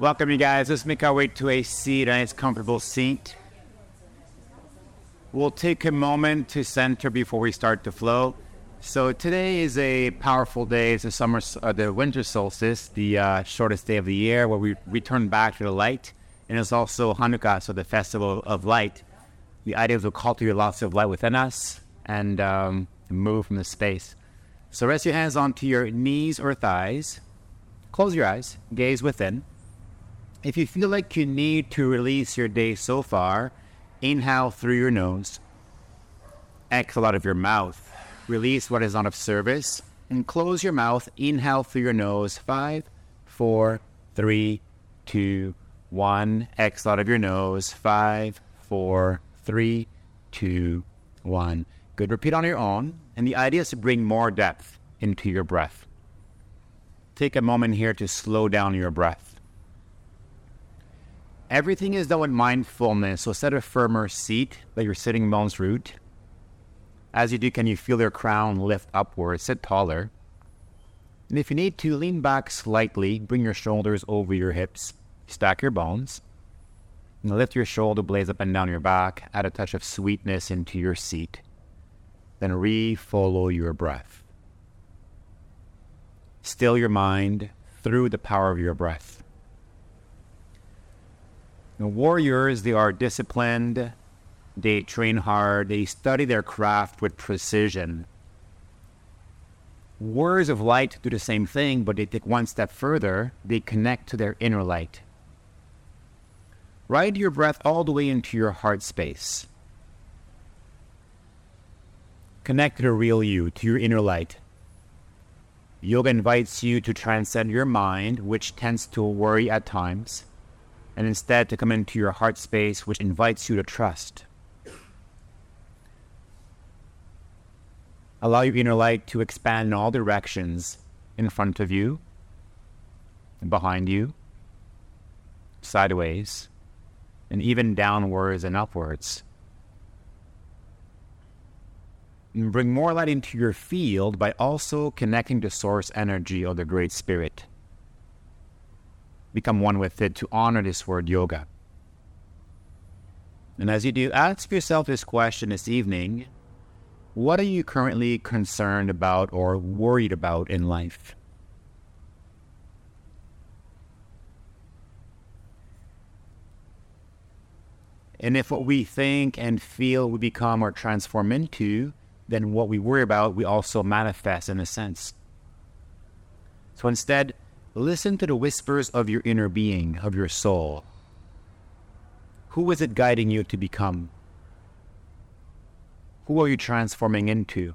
Welcome, you guys. Let's make our way to a seat, a nice comfortable seat. We'll take a moment to center before we start to flow. So today is a powerful day. It's the summer, uh, the winter solstice, the uh, shortest day of the year, where we return back to the light. And it's also Hanukkah, so the festival of light. The idea is to cultivate lots of light within us and um, move from the space. So rest your hands onto your knees or thighs. Close your eyes, gaze within. If you feel like you need to release your day so far, inhale through your nose, exhale out of your mouth. Release what is not of service, and close your mouth. Inhale through your nose. Five, four, three, two, one. Exhale out of your nose. Five, four, three, two, one. Good. Repeat on your own. And the idea is to bring more depth into your breath. Take a moment here to slow down your breath. Everything is done with mindfulness, so set a firmer seat that you're sitting bones root. As you do, can you feel your crown lift upwards, sit taller? And if you need to, lean back slightly, bring your shoulders over your hips, stack your bones, and lift your shoulder blades up and down your back, add a touch of sweetness into your seat. Then re-follow your breath. Still your mind through the power of your breath. Warriors, they are disciplined, they train hard, they study their craft with precision. Warriors of light do the same thing, but they take one step further. They connect to their inner light. Ride your breath all the way into your heart space. Connect to the real you, to your inner light. Yoga invites you to transcend your mind, which tends to worry at times, and instead to come into your heart space, which invites you to trust. Allow your inner light to expand in all directions in front of you, behind you, sideways, and even downwards and upwards. And bring more light into your field by also connecting to source energy of the Great Spirit. Become one with it to honor this word yoga. And as you do, ask yourself this question this evening what are you currently concerned about or worried about in life? And if what we think and feel we become or transform into, then what we worry about, we also manifest in a sense. So instead, listen to the whispers of your inner being, of your soul. Who is it guiding you to become? Who are you transforming into?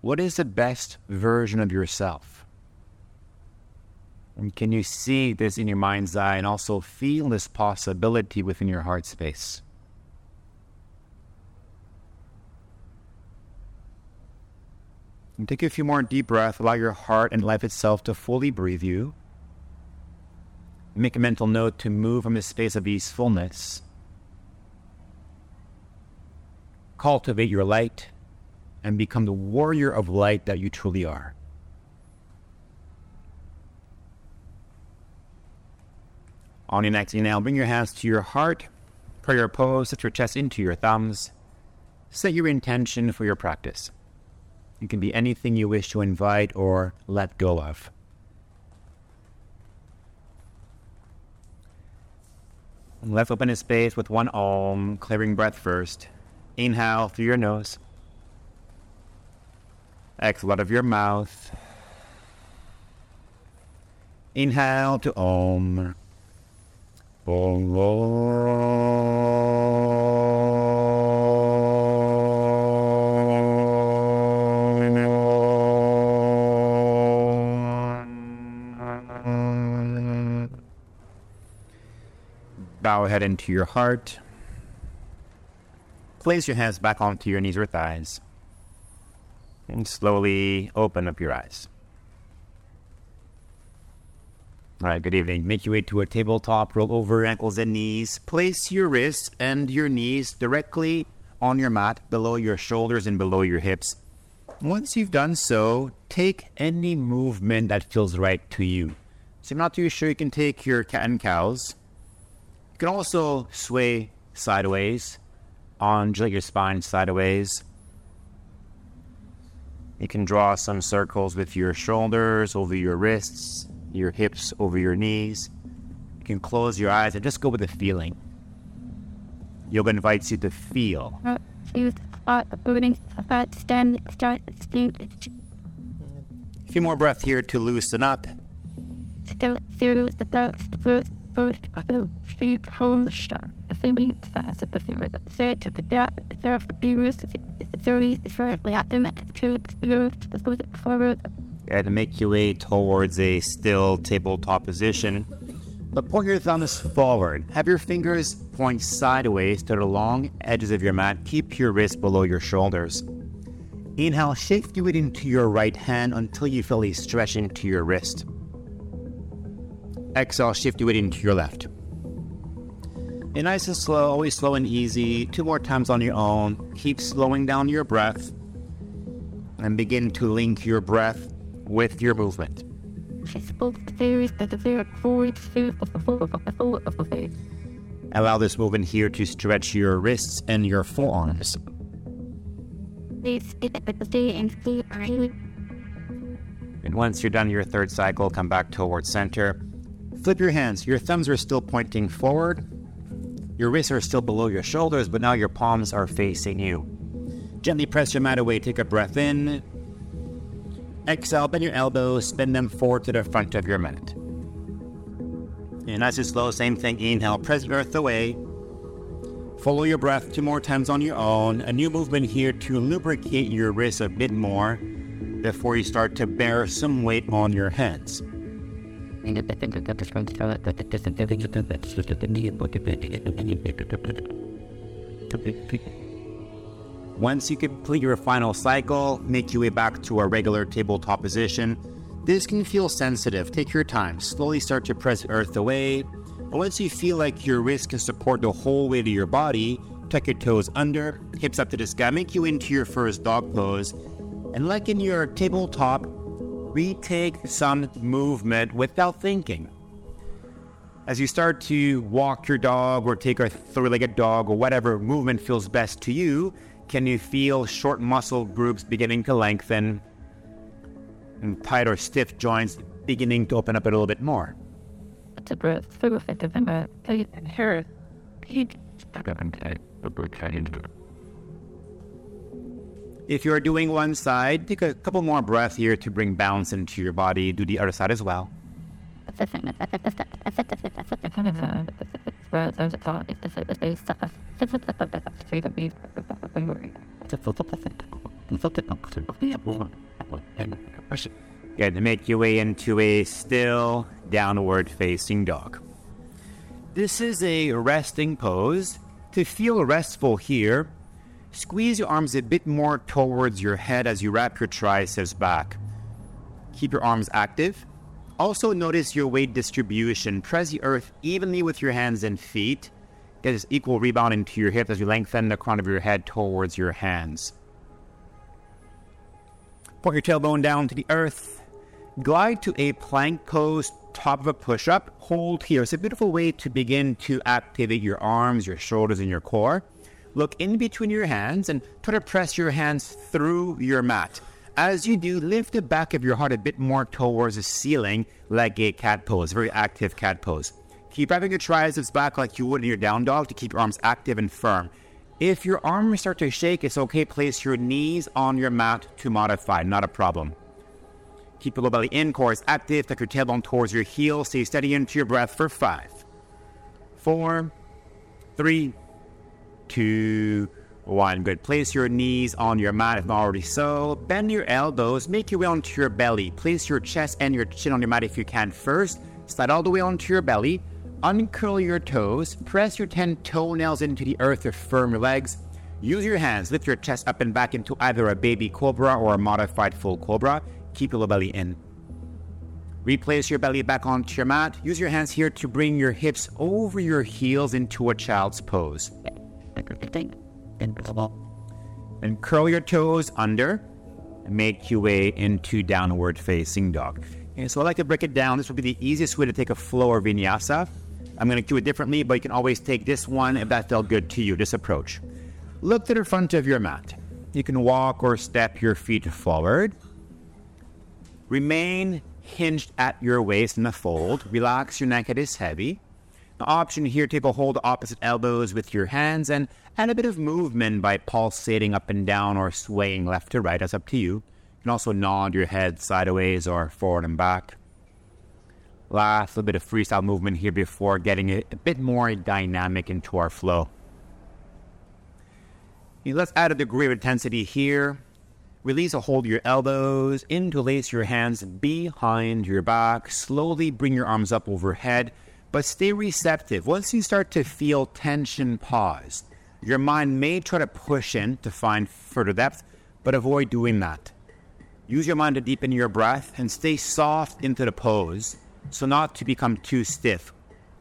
What is the best version of yourself? And can you see this in your mind's eye and also feel this possibility within your heart space? And take a few more deep breaths. Allow your heart and life itself to fully breathe you. Make a mental note to move from this space of easefulness cultivate your light and become the warrior of light that you truly are. On your next inhale, bring your hands to your heart, prayer pose, set your chest into your thumbs. Set your intention for your practice. It can be anything you wish to invite or let go of. Left open a space with one Om, clearing breath first. Inhale through your nose. Exhale out of your mouth. Inhale to Om. Om. Bow head into your heart. Place your hands back onto your knees or thighs. And slowly open up your eyes. All right, good evening. Make your way to a tabletop, roll over ankles and knees. Place your wrists and your knees directly on your mat, below your shoulders and below your hips. Once you've done so, take any movement that feels right to you. So you're not too sure, you can take your cat and cows. You can also sway sideways, undulate your spine sideways. You can draw some circles with your shoulders over your wrists, your hips over your knees. You can close your eyes and just go with the feeling. Yoga invites you to feel. A few more breaths here to loosen up. And make your way towards a still tabletop position. But point your thumbs forward. Have your fingers point sideways to the long edges of your mat. Keep your wrists below your shoulders. Inhale, shift your weight into your right hand until you feel a stretch into your wrist. Exhale, shift your weight into your left. And nice and slow, always slow and easy. Two more times on your own. Keep slowing down your breath and begin to link your breath with your movement. Allow this movement here to stretch your wrists and your forearms. And once you're done your third cycle, come back towards center. Flip your hands. Your thumbs are still pointing forward. Your wrists are still below your shoulders, but now your palms are facing you. Gently press your mat away. Take a breath in. Exhale, bend your elbows, spin them forward to the front of your mat. And nice and slow, same thing. Inhale, press earth away. Follow your breath two more times on your own. A new movement here to lubricate your wrists a bit more before you start to bear some weight on your hands. Once you complete your final cycle, make your way back to a regular tabletop position. This can feel sensitive. Take your time. Slowly start to press earth away. Once you feel like your wrist can support the whole weight of your body, tuck your toes under, hips up to the sky, make you into your first dog pose. And like in your tabletop, retake some movement without thinking. As you start to walk your dog or take a three legged dog or whatever movement feels best to you, can you feel short muscle groups beginning to lengthen and tight or stiff joints beginning to open up a little bit more? If you're doing one side, take a couple more breaths here to bring balance into your body. Do the other side as well. Good. Make your way into a still downward facing dog. This is a resting pose. To feel restful here, squeeze your arms a bit more towards your head as you wrap your triceps back. Keep your arms active. Also, notice your weight distribution. Press the earth evenly with your hands and feet. Get this equal rebound into your hips as you lengthen the crown of your head towards your hands. Point your tailbone down to the earth. Glide to a plank pose, top of a push up. Hold here. It's a beautiful way to begin to activate your arms, your shoulders, and your core. Look in between your hands and try to press your hands through your mat. As you do, lift the back of your heart a bit more towards the ceiling, like a cat pose, very active cat pose. Keep wrapping your triceps back like you would in your down dog to keep your arms active and firm. If your arms start to shake, it's okay. Place your knees on your mat to modify, not a problem. Keep your low belly in, core is active. Tuck your tailbone towards your heel. Stay steady into your breath for five, four, three, two, one. Good. Place your knees on your mat if not already so. Bend your elbows. Make your way onto your belly. Place your chest and your chin on your mat if you can first. Slide all the way onto your belly. Uncurl your toes. Press your 10 toenails into the earth to firm your legs. Use your hands. Lift your chest up and back into either a baby cobra or a modified full cobra. Keep your belly in. Replace your belly back onto your mat. Use your hands here to bring your hips over your heels into a child's pose. And curl your toes under and make your way into downward facing dog. Okay, so I like to break it down. This would be the easiest way to take a flow or vinyasa. I'm going to do it differently, but you can always take this one if that felt good to you, this approach. Look to the front of your mat. You can walk or step your feet forward. Remain hinged at your waist in the fold. Relax your neck, it is heavy. Option here, take a hold opposite elbows with your hands and add a bit of movement by pulsating up and down or swaying left to right. That's up to you. You can also nod your head sideways or forward and back. Last little bit of freestyle movement here before getting a bit more dynamic into our flow. Let's add a degree of intensity here. Release a hold your elbows, interlace your hands behind your back. Slowly bring your arms up overhead, but stay receptive. Once you start to feel tension, pause. Your mind may try to push in to find further depth, but avoid doing that. Use your mind to deepen your breath and stay soft into the pose so not to become too stiff,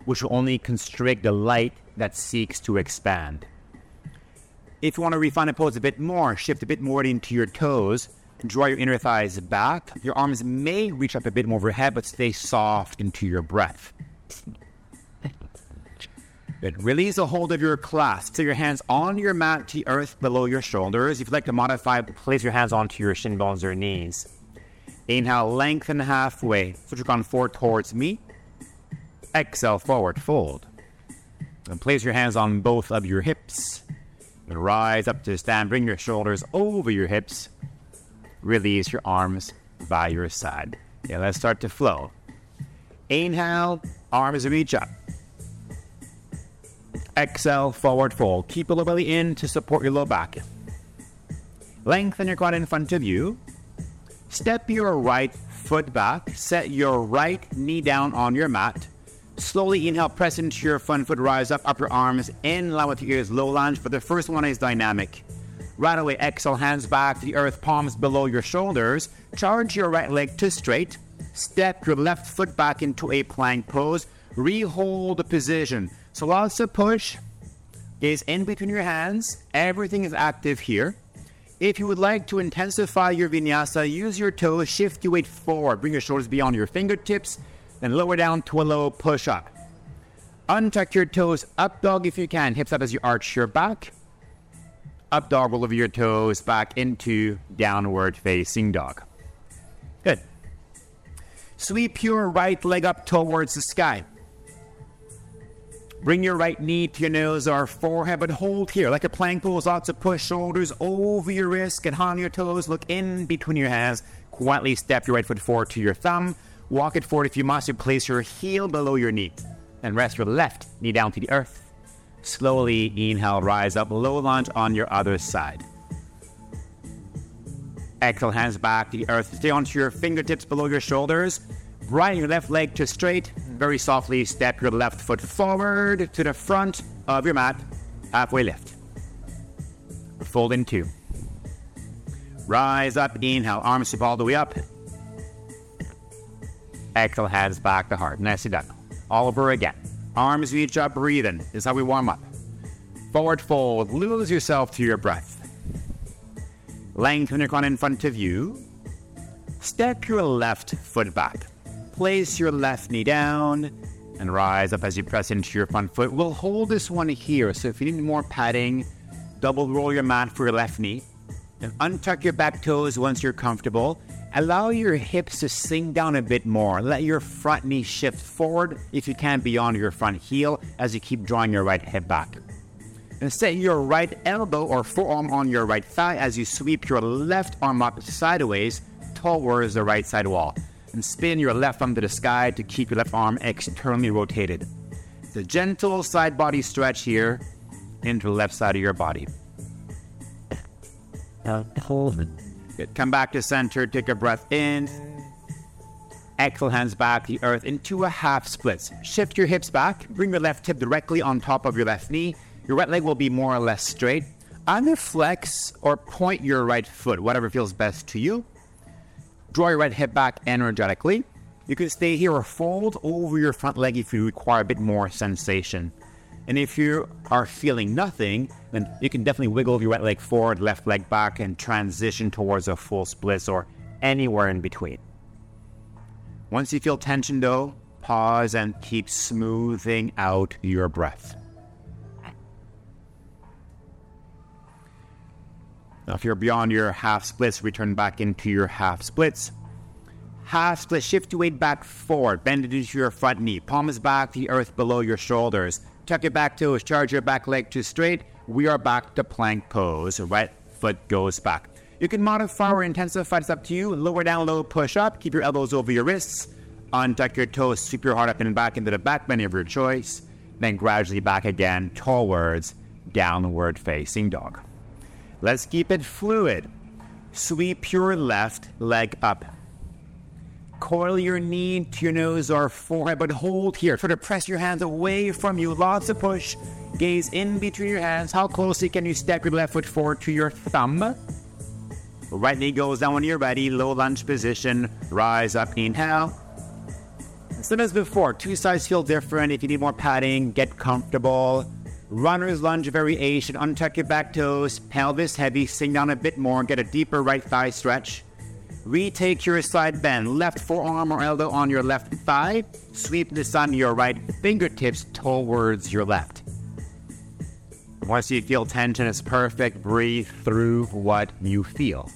which will only constrict the light that seeks to expand. If you want to refine the pose a bit more, shift a bit more into your toes, draw your inner thighs back. Your arms may reach up a bit more overhead, but stay soft into your breath. Release a hold of your clasp. Take your hands on your mat to earth below your shoulders. If you'd like to modify, place your hands onto your shin bones or knees. Inhale, lengthen halfway. Switch your forward towards me. Exhale, forward, fold. And place your hands on both of your hips. And rise up to stand. Bring your shoulders over your hips. Release your arms by your side. Yeah, let's start to flow. Inhale, arms reach up. Exhale, forward fold. Keep your low belly in to support your low back. Lengthen your quad in front of you. Step your right foot back. Set your right knee down on your mat. Slowly inhale, press into your front foot, rise up, upper arms in line with your ears, low lunge. For the first one is dynamic. Right away, exhale, hands back to the earth, palms below your shoulders. Charge your right leg to straight. Step your left foot back into a plank pose. Rehold the position. So lots of push is in between your hands. Everything is active here. If you would like to intensify your vinyasa, use your toes, shift your weight forward, bring your shoulders beyond your fingertips, then lower down to a low push up. Untuck your toes, up dog if you can, hips up as you arch your back. Up dog, roll over your toes back into downward facing dog. Good. Sweep your right leg up towards the sky. Bring your right knee to your nose or forehead, but hold here like a plank pose. Lots of push shoulders over your wrist. Get on your toes. Look in between your hands. Quietly step your right foot forward to your thumb. Walk it forward if you must. You place your heel below your knee. And rest your left knee down to the earth. Slowly inhale, rise up, low lunge on your other side. Exhale, hands back to the earth. Stay onto your fingertips below your shoulders. Right your left leg to straight. Very softly step your left foot forward to the front of your mat. Halfway lift. Fold in two. Rise up, inhale, arms sweep all the way up. Exhale, hands back to heart. Nicely done. All over again. Arms reach up, breathing. This is how we warm up. Forward fold. Lose yourself to your breath. Lengthen your crown in front of you. Step your left foot back. Place your left knee down and rise up as you press into your front foot. We'll hold this one here. So if you need more padding, double roll your mat for your left knee. And untuck your back toes once you're comfortable. Allow your hips to sink down a bit more. Let your front knee shift forward if you can beyond your front heel as you keep drawing your right hip back. And set your right elbow or forearm on your right thigh as you sweep your left arm up sideways towards the right side wall. And spin your left arm to the sky to keep your left arm externally rotated. It's a gentle side body stretch here into the left side of your body. Good. Come back to center. Take a breath in. Exhale, hands back to the earth into a half split. Shift your hips back. Bring your left hip directly on top of your left knee. Your right leg will be more or less straight. Either flex or point your right foot, whatever feels best to you. Draw your right hip back energetically. You can stay here or fold over your front leg if you require a bit more sensation. And if you are feeling nothing, then you can definitely wiggle your right leg forward, left leg back, and transition towards a full split or anywhere in between. Once you feel tension though, pause and keep smoothing out your breath. Now, if you're beyond your half splits, return back into your half splits. Half split, shift your weight back forward, bend it into your front knee, palms back, the earth below your shoulders. Tuck your back toes, charge your back leg to straight. We are back to plank pose. Right foot goes back. You can modify or intensify, it's up to you. Lower down, low push up. Keep your elbows over your wrists. Untuck your toes, sweep your heart up and back into the back bend of your choice. Then gradually back again towards downward facing dog. Let's keep it fluid. Sweep your left leg up. Coil your knee to your nose or forehead, but hold here. Try to press your hands away from you. Lots of push. Gaze in between your hands. How closely can you step your left foot forward to your thumb? Right knee goes down when you're ready. Low lunge position. Rise up. Inhale. Same as before. Two sides feel different. If you need more padding, get comfortable. Runner's lunge variation. Untuck your back toes, pelvis heavy, sink down a bit more, get a deeper right thigh stretch. Retake your side bend, left forearm or elbow on your left thigh. Sweep the sun your right fingertips towards your left. Once you feel tension, it's perfect. Breathe through what you feel.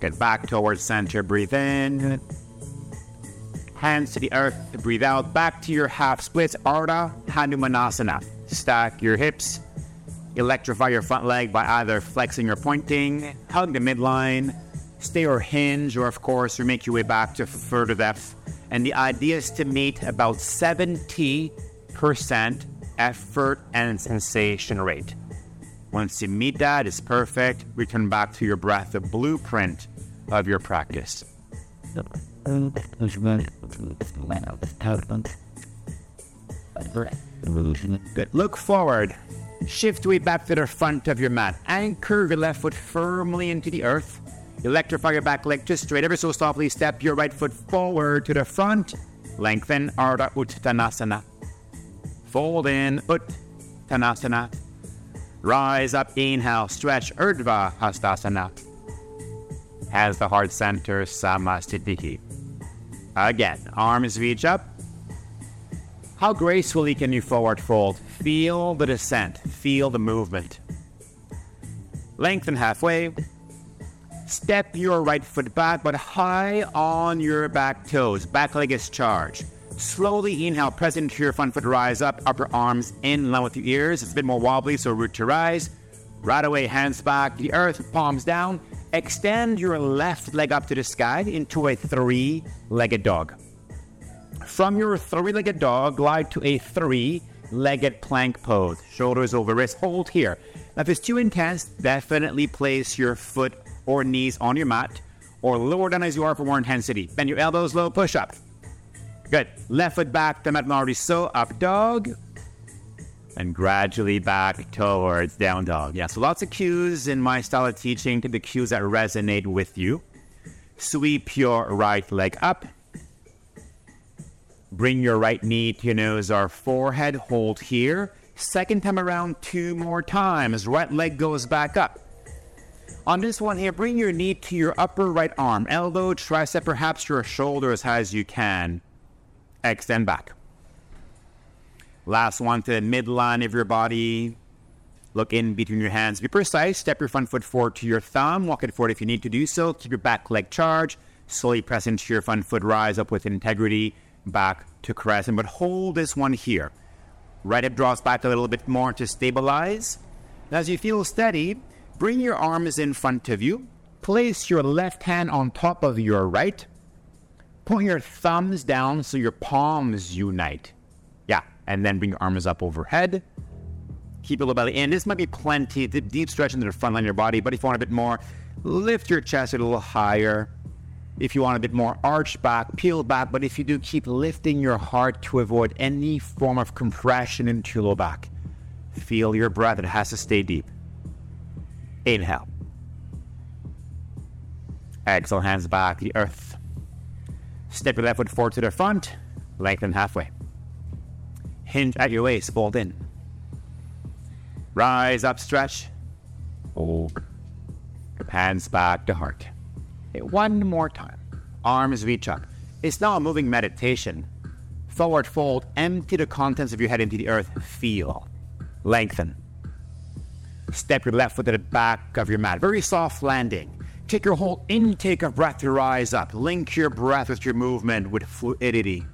Get back towards center. Breathe in hands to the earth, breathe out, back to your half splits, Ardha Hanumanasana. Stack your hips, electrify your front leg by either flexing or pointing, hug the midline, stay or hinge, or of course, you make your way back to further depth. And the idea is to meet about 70% effort and sensation rate. Once you meet that, it's perfect. Return back to your breath, the blueprint of your practice. Look forward. Shift weight back to the front of your mat. Anchor your left foot firmly into the earth. Electrify your back leg just straight. Ever so softly step your right foot forward to the front. Lengthen Ardha Uttanasana. Fold in Uttanasana. Rise up, inhale, stretch Urdhva Hastasana. As the heart center, Samasthiti. Again, arms reach up. How gracefully can you forward fold? Feel the descent, feel the movement. Lengthen halfway. Step your right foot back, but high on your back toes. Back leg is charged. Slowly inhale, press into your front foot, rise up, upper arms in line with your ears. It's a bit more wobbly, so root to rise. Right away, hands back, the earth, palms down. Extend your left leg up to the sky into a three legged dog. From your three legged dog, glide to a three legged plank pose. Shoulders over wrist, hold here. Now, if it's too intense, definitely place your foot or knees on your mat or lower down as you are for more intensity. Bend your elbows low, push up. Good. Left foot back, the mat already so up dog and gradually back towards down dog. Yeah, so lots of cues in my style of teaching to the cues that resonate with you. Sweep your right leg up. Bring your right knee to your nose or forehead. Hold here. Second time around, two more times. Right leg goes back up. On this one here, bring your knee to your upper right arm, elbow, tricep, perhaps your shoulder as high as you can. Extend back. Last one to the midline of your body. Look in between your hands. Be precise. Step your front foot forward to your thumb. Walk it forward if you need to do so. Keep your back leg charged. Slowly press into your front foot. Rise up with integrity. Back to crescent. But hold this one here. Right hip draws back a little bit more to stabilize. As you feel steady, bring your arms in front of you. Place your left hand on top of your right. Point your thumbs down so your palms unite and then bring your arms up overhead. Keep your low belly in. This might be plenty, deep stretch into the front line of your body, but if you want a bit more, lift your chest a little higher. If you want a bit more, arch back, peel back, but if you do, keep lifting your heart to avoid any form of compression into your low back. Feel your breath, it has to stay deep. Inhale. Exhale, hands back, the earth. Step your left foot forward to the front, lengthen halfway hinge at your waist, fold in. Rise up, stretch. Hold. Hands back to heart. Okay, one more time. Arms reach up. It's now a moving meditation. Forward fold, empty the contents of your head into the earth. Feel. Lengthen. Step your left foot to the back of your mat. Very soft landing. Take your whole intake of breath to rise up. Link your breath with your movement with fluidity.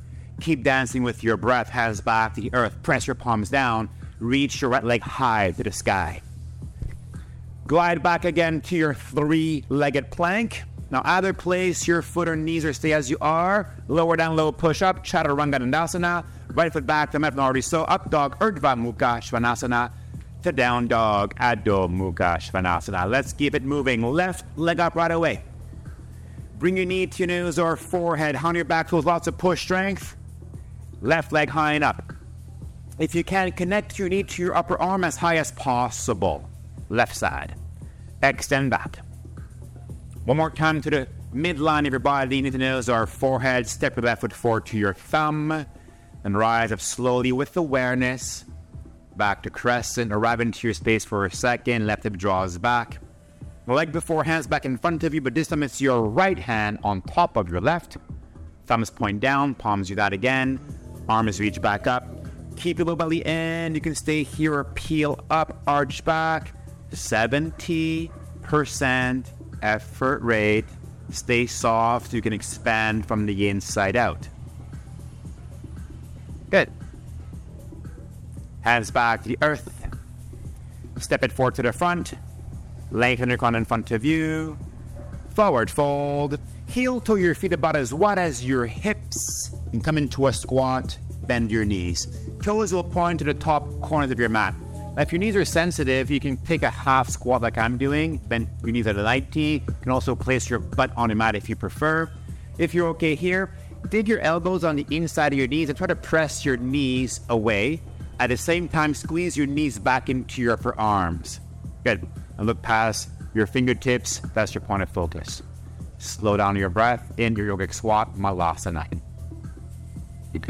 Keep dancing with your breath, hands back to the earth. Press your palms down. Reach your right leg high to the sky. Glide back again to your three legged plank. Now, either place your foot or knees or stay as you are. Lower down, low push up, Chaturanga Dandasana. Right foot back to mat already so. Up dog, Urdhva Mukha Svanasana to down dog, Adho Mukha Svanasana. Let's keep it moving. Left leg up right away. Bring your knee to your nose or forehead. On your back with lots of push strength. Left leg high and up. If you can, connect your knee to your upper arm as high as possible. Left side. Extend back. One more time to the midline of your body, knee to nose or forehead. Step your left foot forward to your thumb. And rise up slowly with awareness back to crescent, arrive into your space for a second, left hip draws back. Leg before, hands back in front of you, but this time it's your right hand on top of your left. Thumbs point down, palms do that again. Arms reach back up. Keep your low belly in. You can stay here or peel up, arch back. 70% effort rate. Stay soft. You can expand from the inside out. Good. Hands back to the earth. Step it forward to the front. Lengthen your crown in front of you. Forward fold. Heel to your feet about as wide as your hips. And come into a squat. Bend your knees. Toes will point to the top corners of your mat. Now, if your knees are sensitive, you can take a half squat like I'm doing. Bend your knees at a 90. You can also place your butt on the mat if you prefer. If you're okay here, dig your elbows on the inside of your knees and try to press your knees away at the same time, squeeze your knees back into your upper arms. Good. And look past your fingertips. That's your point of focus. Slow down your breath in your yogic squat, Malasana.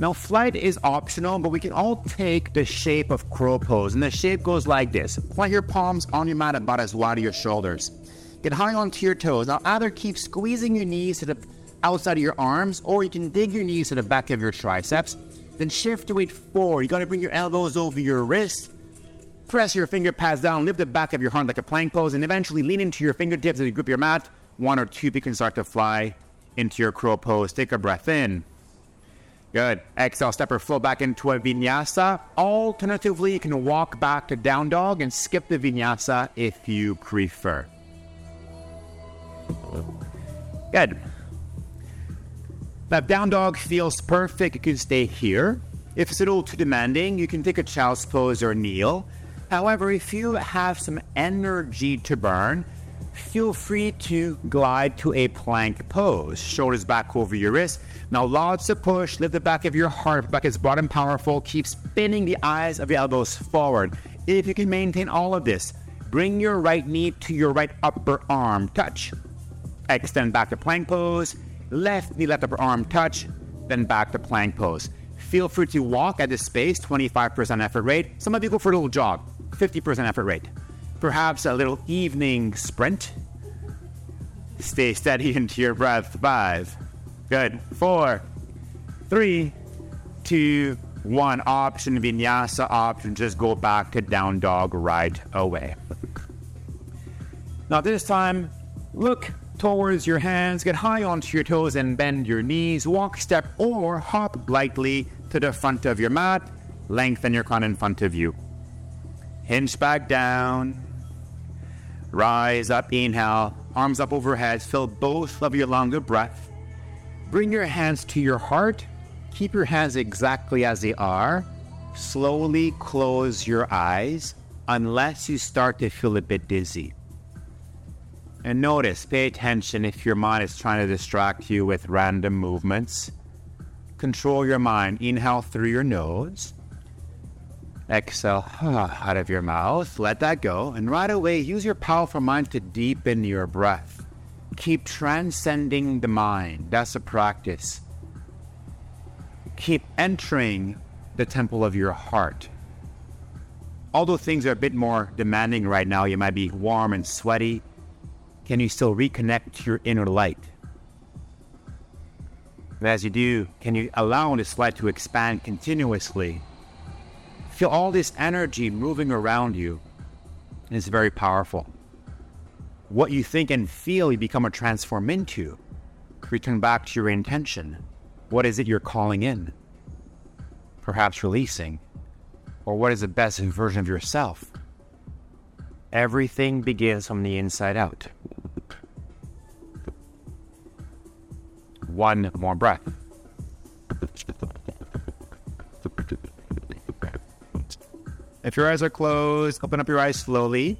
Now, flight is optional, but we can all take the shape of crow pose. And the shape goes like this plant your palms on your mat about as wide as your shoulders. Get high onto your toes. Now, either keep squeezing your knees to the outside of your arms, or you can dig your knees to the back of your triceps then shift your weight forward. You got to bring your elbows over your wrists. Press your finger pads down, lift the back of your heart like a plank pose, and eventually lean into your fingertips as you grip your mat. One or two, you can start to fly into your crow pose. Take a breath in. Good. Exhale, step or flow back into a vinyasa. Alternatively, you can walk back to down dog and skip the vinyasa if you prefer. Good. Now, down dog feels perfect. You can stay here. If it's a little too demanding, you can take a child's pose or kneel. However, if you have some energy to burn, feel free to glide to a plank pose. Shoulders back over your wrists. Now, lots of push. Lift the back of your heart. Back is broad and powerful. Keep spinning the eyes of your elbows forward. If you can maintain all of this, bring your right knee to your right upper arm. Touch. Extend back to plank pose left knee, left upper arm touch, then back to plank pose. Feel free to walk at this space, 25% effort rate. Some of you go for a little jog, 50% effort rate. Perhaps a little evening sprint. Stay steady into your breath. Five. Good. Four, three, two, one. Option vinyasa option. Just go back to down dog right away. Now, this time, look towards your hands, get high onto your toes and bend your knees. Walk, step, or hop lightly to the front of your mat. Lengthen your crown in front of you. Hinge back down. Rise up, inhale, arms up overhead. Fill both of your lungs with breath. Bring your hands to your heart. Keep your hands exactly as they are. Slowly close your eyes unless you start to feel a bit dizzy. And notice, pay attention if your mind is trying to distract you with random movements. Control your mind. Inhale through your nose. Exhale out of your mouth. Let that go. And right away, use your powerful mind to deepen your breath. Keep transcending the mind. That's a practice. Keep entering the temple of your heart. Although things are a bit more demanding right now, you might be warm and sweaty can you still reconnect to your inner light? And as you do, can you allow this light to expand continuously? Feel all this energy moving around you. It's very powerful. What you think and feel, you become a transform into. Return back to your intention. What is it you're calling in? Perhaps releasing. Or what is the best version of yourself? Everything begins from the inside out. One more breath. If your eyes are closed, open up your eyes slowly.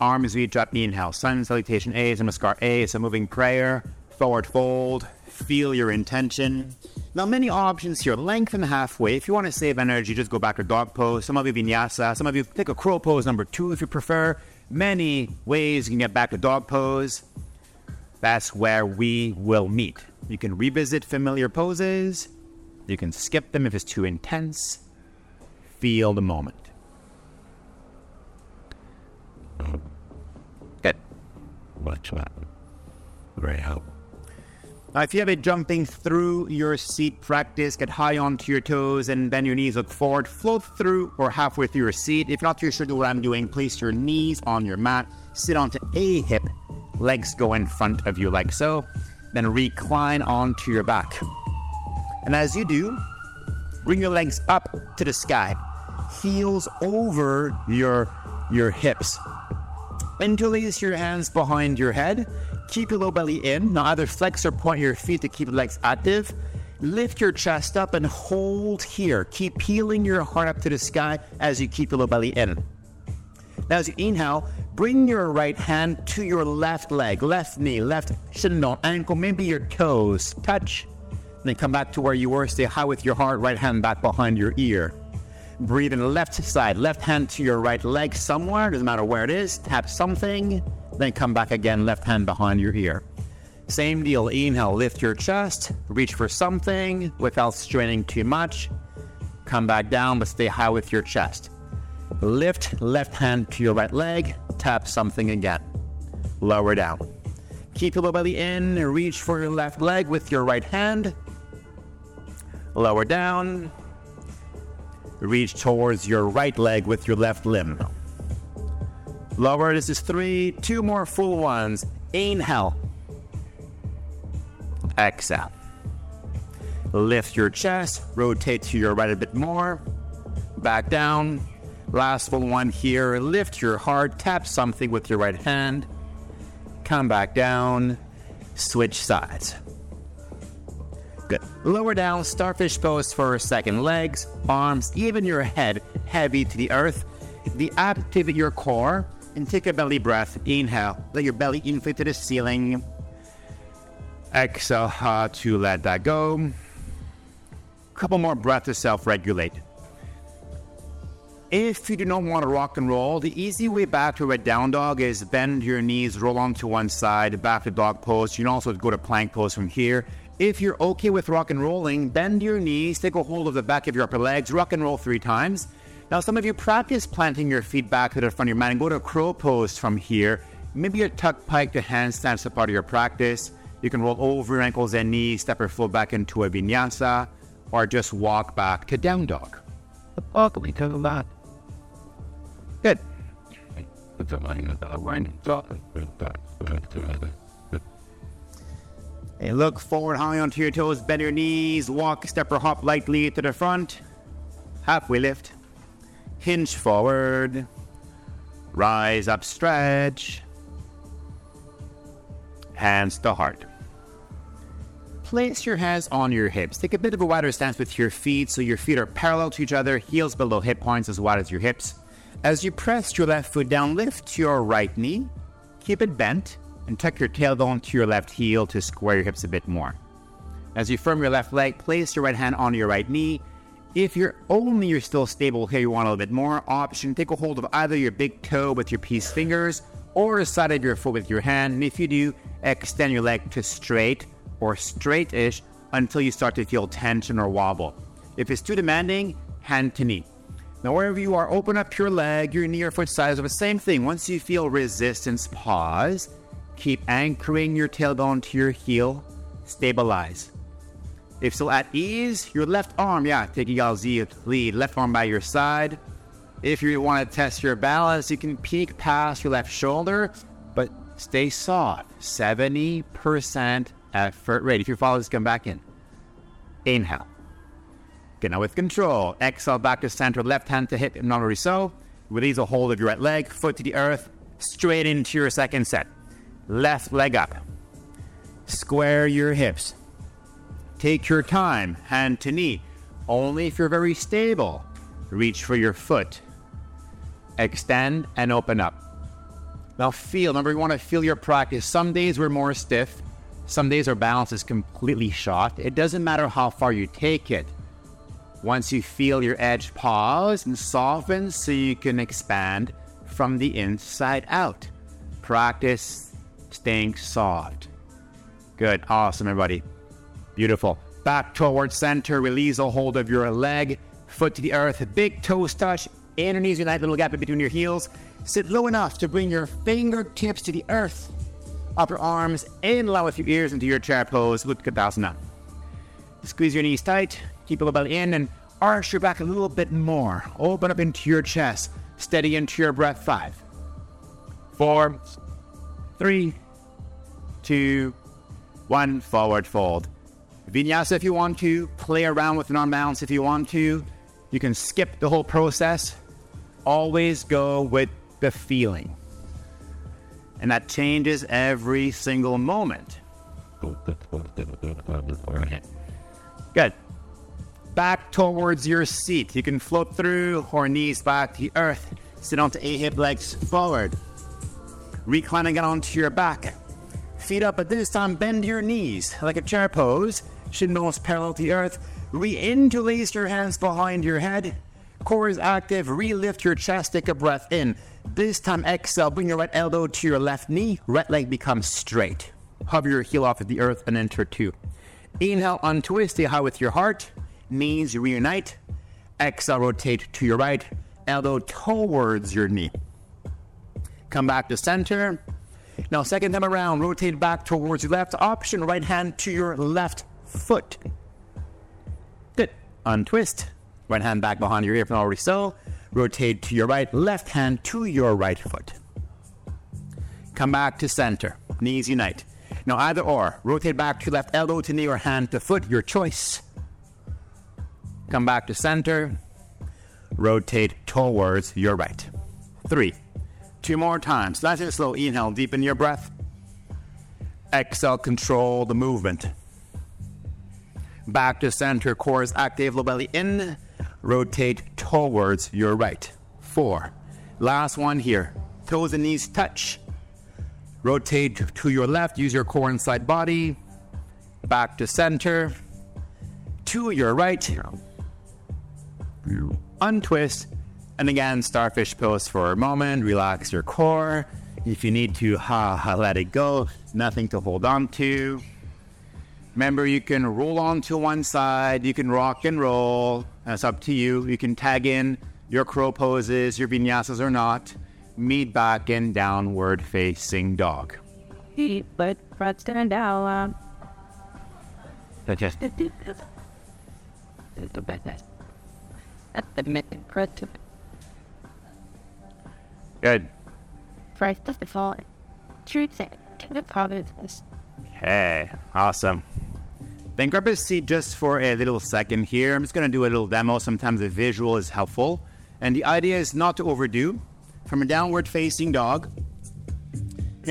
Arms reach up, inhale. Sun salutation A Surya Namaskar A is a moving prayer. Forward fold. Feel your intention. Now, many options here. Lengthen halfway. If you want to save energy, just go back to dog pose. Some of you vinyasa. Some of you take a crow pose number two if you prefer. Many ways you can get back to dog pose. That's where we will meet. You can revisit familiar poses. You can skip them if it's too intense. Feel the moment. Good. Watch that. Very helpful. Now, if you have a jumping through your seat practice, get high onto your toes and bend your knees, look forward, float through or halfway through your seat. If not too sure what I'm doing, place your knees on your mat, sit onto a hip, legs go in front of you like so, then recline onto your back. And as you do, bring your legs up to the sky, heels over your your hips. Interlace your hands behind your head. Keep your low belly in. Now either flex or point your feet to keep the legs active. Lift your chest up and hold here. Keep peeling your heart up to the sky as you keep the low belly in. Now, as you inhale, bring your right hand to your left leg, left knee, left shin ankle, maybe your toes. Touch. Then come back to where you were. Stay high with your heart, right hand back behind your ear. Breathe in the left side, left hand to your right leg somewhere, doesn't matter where it is. Tap something, then come back again, left hand behind your ear. Same deal, inhale, lift your chest, reach for something without straining too much. Come back down, but stay high with your chest. Lift left hand to your right leg, tap something again. Lower down. Keep your low belly in, reach for your left leg with your right hand. Lower down. Reach towards your right leg with your left limb. Lower, this is three, two more full ones. Inhale. Exhale. Lift your chest, rotate to your right a bit more. Back down. Last full one here. Lift your heart, tap something with your right hand. Come back down. Switch sides. Lower down, starfish pose for a second. Legs, arms, even your head heavy to the earth. The activate your core and take a belly breath. Inhale. Let your belly inflate to the ceiling. Exhale uh, to let that go. Couple more breaths to self-regulate. If you do not want to rock and roll, the easy way back to a down dog is bend your knees, roll onto one side, back to dog pose. You can also go to plank pose from here. If you're okay with rock and rolling, bend your knees, take a hold of the back of your upper legs, rock and roll three times. Now, some of you practice planting your feet back to the front of your mat and go to crow pose from here. Maybe a tuck pike to handstand is a part of your practice. You can roll over your ankles and knees, step or foot back into a vinyasa, or just walk back to down dog. Welcome to that. Good. And look forward high onto your toes, bend your knees, walk, step or hop lightly to the front. Halfway lift. Hinge forward. Rise up, stretch. Hands to heart. Place your hands on your hips. Take a bit of a wider stance with your feet so your feet are parallel to each other, heels below hip points as wide as your hips. As you press your left foot down, lift your right knee, keep it bent, and tuck your tailbone to your left heel to square your hips a bit more. As you firm your left leg, place your right hand on your right knee. If you're only you're still stable here, you want a little bit more option, take a hold of either your big toe with your peace fingers or the side of your foot with your hand. And if you do, extend your leg to straight or straight-ish until you start to feel tension or wobble. If it's too demanding, hand to knee. Now, wherever you are, open up your leg, your knee or foot size of the same thing. Once you feel resistance, pause Keep anchoring your tailbone to your heel. Stabilize. If still at ease, your left arm, yeah, taking a Z lead. Left arm by your side. If you want to test your balance, you can peek past your left shoulder, but stay soft. 70% effort rate. If you follow this, come back in. Inhale. Get now with control. Exhale back to center, left hand to hip, normally so. Release a hold of your right leg, foot to the earth, straight into your second set. Left leg up. Square your hips. Take your time, hand to knee. Only if you're very stable. Reach for your foot. Extend and open up. Now feel, remember you want to feel your practice. Some days we're more stiff, some days our balance is completely shot. It doesn't matter how far you take it. Once you feel your edge pause and soften so you can expand from the inside out. Practice staying soft. Good. Awesome, everybody. Beautiful. Back towards center. Release a hold of your leg. Foot to the earth. Big toes touch. Inner knees unite. Little gap in between your heels. Sit low enough to bring your fingertips to the earth. Upper arms in line with your ears into your chair pose. Utkatasana. Squeeze your knees tight. Keep your belly in and arch your back a little bit more. Open up into your chest. Steady into your breath. Five, four, three, two, one. Forward fold. Vinyasa if you want to. Play around with non balance if you want to. You can skip the whole process. Always go with the feeling. And that changes every single moment. Good. Back towards your seat. You can float through or knees back to the earth. Sit onto a hip, legs forward. Reclining again onto your back. Feet up, but this time bend your knees like a chair pose. Shin bones parallel to the earth. Re-interlace your hands behind your head. Core is active. Relift your chest. Take a breath in. This time exhale. Bring your right elbow to your left knee. Right leg becomes straight. Hover your heel off of the earth and enter two. Inhale, untwist. Stay high with your heart. Knees reunite. Exhale, rotate to your right. Elbow towards your knee. Come back to center. Now, second time around, rotate back towards your left. Option right hand to your left foot. Good. Untwist. Right hand back behind your ear if not already so. Rotate to your right. Left hand to your right foot. Come back to center. Knees unite. Now, either or. Rotate back to left elbow to knee or hand to foot. Your choice. Come back to center. Rotate towards your right. Three. Two more times. Nice and slow. Inhale, deepen your breath. Exhale, control the movement. Back to center, core is active, low belly in. Rotate towards your right. Four. Last one here. Toes and knees touch. Rotate to your left, use your core inside body. Back to center. To your right. Untwist. And again, starfish pose for a moment. Relax your core. If you need to, ha, ha, let it go. Nothing to hold on to. Remember, you can roll on to one side. You can rock and roll. That's up to you. You can tag in your crow poses, your vinyasas or not. Meet back in downward facing dog. But front stand down. That's just The best. At the minute, good. first of the fall. Truth to the province. Hey, awesome. Then grab a seat just for a little second here. I'm just going to do a little demo. Sometimes a visual is helpful. And the idea is not to overdo. From a downward facing dog,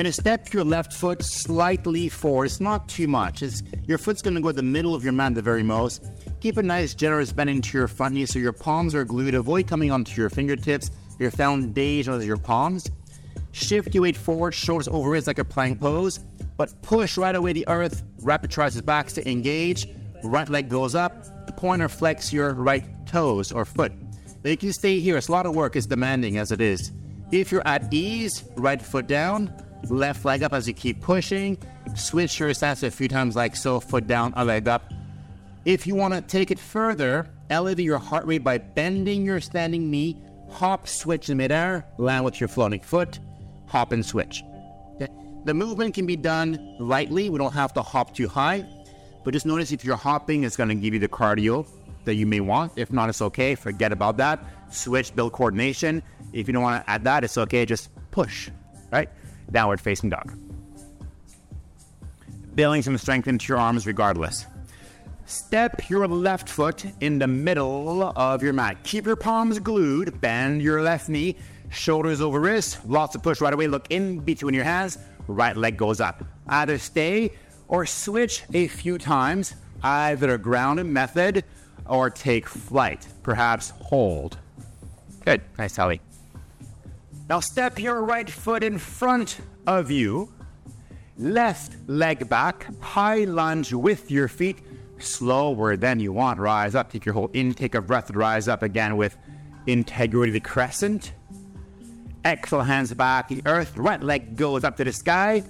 to step your left foot slightly forward. It's not too much. It's, your foot's going to go to the middle of your mat the very most. Keep a nice, generous bend into your front knee so your palms are glued. Avoid coming onto your fingertips. Your foundation is your palms. Shift your weight forward, shoulders over wrists like a plank pose, but push right away the earth. Rapid triceps back to engage. Right leg goes up. Pointer flex your right toes or foot. But you can stay here. It's a lot of work. It's demanding as it is. If you're at ease, right foot down, left leg up as you keep pushing. Switch your stance a few times like so. Foot down, a leg up. If you want to take it further, elevate your heart rate by bending your standing knee. Hop, switch in midair, land with your floating foot. Hop and switch. Okay? The movement can be done lightly. We don't have to hop too high. But just notice if you're hopping, it's going to give you the cardio that you may want. If not, it's okay. Forget about that. Switch, build coordination. If you don't want to add that, it's okay. Just push, right? Downward facing dog. Building some strength into your arms regardless. Step your left foot in the middle of your mat. Keep your palms glued. Bend your left knee. Shoulders over wrists. Lots of push right away. Look in between your hands. Right leg goes up. Either stay or switch a few times. Either grounded method or take flight. Perhaps hold. Good. Nice, Sally. Now step your right foot in front of you. Left leg back. High lunge with your feet slower than you want. Rise up. Take your whole intake of breath. Rise up again with integrity the crescent. Exhale, hands back the earth. Right leg goes up to the sky.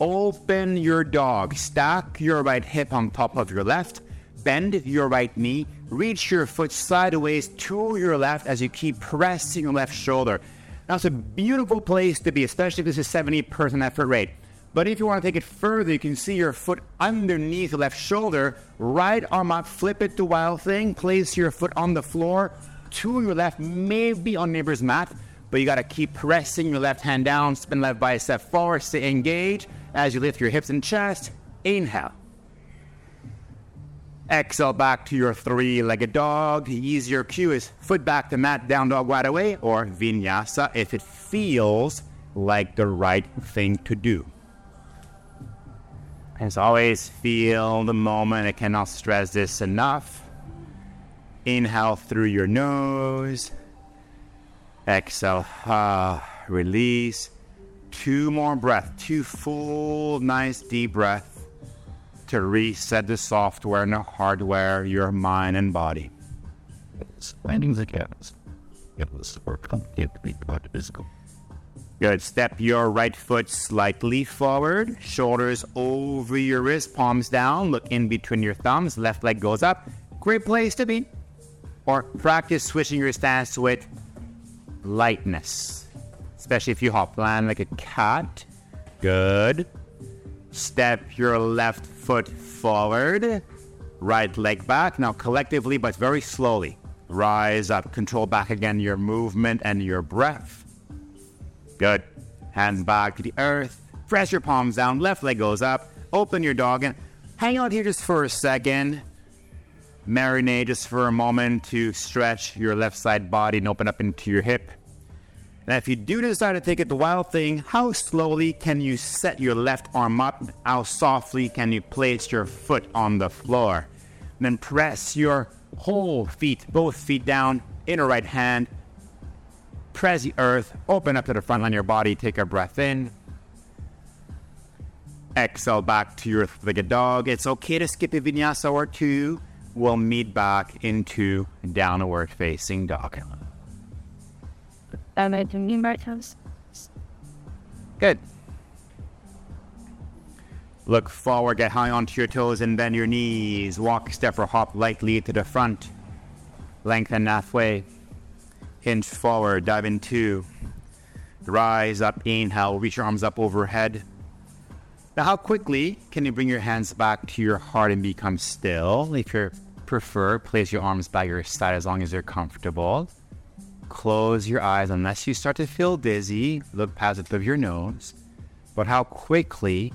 Open your dog. Stack your right hip on top of your left. Bend your right knee. Reach your foot sideways to your left as you keep pressing your left shoulder. Now, it's a beautiful place to be, especially if this is 70% effort rate. But if you want to take it further, you can see your foot underneath the left shoulder, right arm up, flip it to wild thing, place your foot on the floor to your left, maybe on neighbor's mat, but you got to keep pressing your left hand down, spin left bicep forward, stay engaged as you lift your hips and chest. Inhale. Exhale back to your three legged dog. The easier cue is foot back to mat, down dog right away, or vinyasa if it feels like the right thing to do. As always, feel the moment. I cannot stress this enough. Inhale through your nose. Exhale, ah, release. Two more breaths, two full, nice deep breaths to reset the software and the hardware, your mind and body. Finding the gaps. It was work on it to be part of physical. Good. Step your right foot slightly forward, shoulders over your wrist, palms down, look in between your thumbs, left leg goes up. Great place to be. Or practice switching your stance with lightness, especially if you hop land like a cat. Good. Step your left foot forward, right leg back. Now, collectively, but very slowly. Rise up, control back again your movement and your breath. Good. Hands back to the earth. Press your palms down. Left leg goes up. Open your dog and hang out here just for a second. Marinate just for a moment to stretch your left side body and open up into your hip. Now, if you do decide to take it the wild thing, how slowly can you set your left arm up? How softly can you place your foot on the floor? And then press your whole feet, both feet down, inner right hand. Press the earth, open up to the front line of your body, take a breath in. Exhale back to your legged dog. It's okay to skip a vinyasa or two. We'll meet back into downward facing dog. That made me right house. Good. Look forward, get high onto your toes and bend your knees. Walk, step, or hop lightly to the front. Lengthen halfway. Hinge forward, dive in two. Rise up, inhale, reach your arms up overhead. Now, how quickly can you bring your hands back to your heart and become still? If you prefer, place your arms by your side as long as you're comfortable. Close your eyes unless you start to feel dizzy. Look past the tip of your nose. But how quickly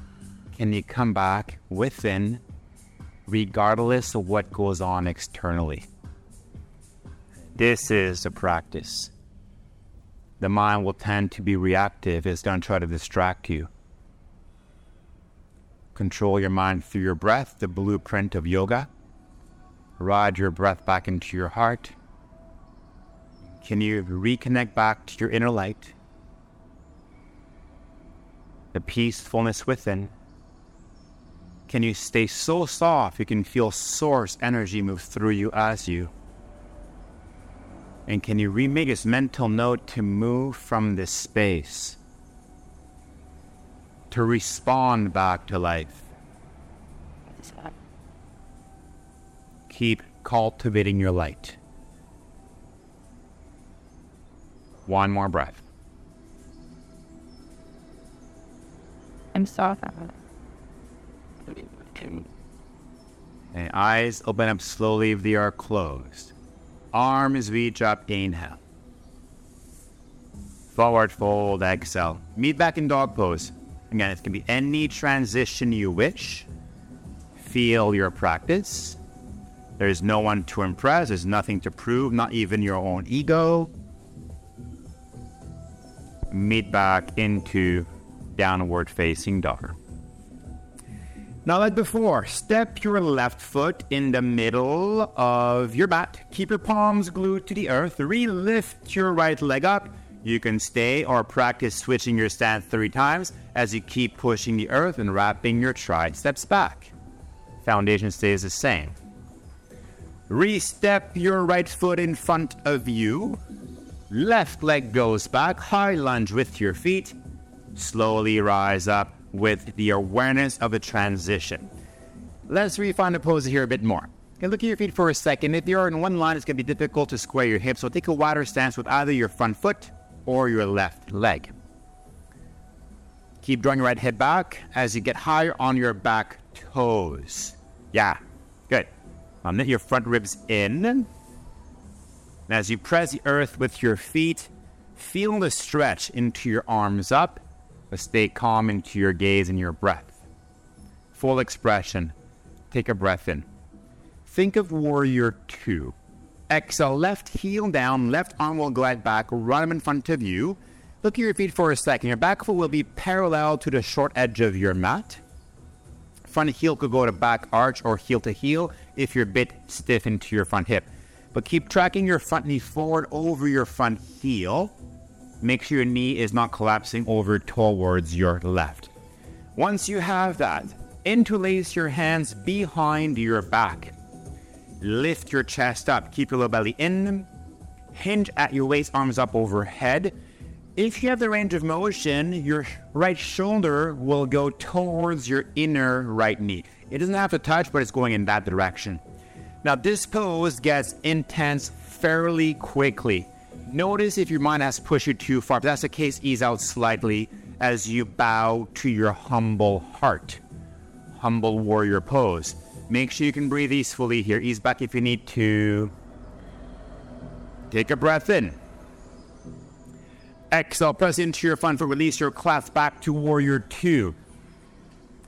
can you come back within, regardless of what goes on externally? This is a practice. The mind will tend to be reactive, it's going to try to distract you. Control your mind through your breath, the blueprint of yoga. Ride your breath back into your heart. Can you reconnect back to your inner light? The peacefulness within. Can you stay so soft you can feel source energy move through you as you? And can you remake this mental note to move from this space? To respond back to life. Keep cultivating your light. One more breath. I'm soft. And eyes open up slowly if they are closed. Arms reach up, inhale. Forward fold, exhale. Meet back in dog pose. Again, it can be any transition you wish. Feel your practice. There's no one to impress, there's nothing to prove, not even your own ego. Meet back into downward facing dog. Now, like before, step your left foot in the middle of your mat. Keep your palms glued to the earth. Relift your right leg up. You can stay or practice switching your stance three times as you keep pushing the earth and wrapping your triceps back. Foundation stays the same. Restep your right foot in front of you. Left leg goes back. High lunge with your feet. Slowly rise up with the awareness of the transition. Let's refine the pose here a bit more. Okay, look at your feet for a second. If you're in one line, it's going to be difficult to square your hips, so take a wider stance with either your front foot or your left leg. Keep drawing your right hip back as you get higher on your back toes. Yeah, good. Now knit your front ribs in. And as you press the earth with your feet, feel the stretch into your arms up but stay calm into your gaze and your breath. Full expression. Take a breath in. Think of warrior two. Exhale, left heel down, left arm will glide back, run them in front of you. Look at your feet for a second. Your back foot will be parallel to the short edge of your mat. Front heel could go to back arch or heel to heel if you're a bit stiff into your front hip. But keep tracking your front knee forward over your front heel make sure your knee is not collapsing over towards your left. Once you have that, interlace your hands behind your back. Lift your chest up, keep your low belly in, hinge at your waist, arms up overhead. If you have the range of motion, your right shoulder will go towards your inner right knee. It doesn't have to touch, but it's going in that direction. Now, this pose gets intense fairly quickly. Notice if your mind has pushed you too far. If that's the case, ease out slightly as you bow to your humble heart. Humble warrior pose. Make sure you can breathe easily here. Ease back if you need to. Take a breath in. Exhale, press into your front foot. Release your clasp back to warrior two.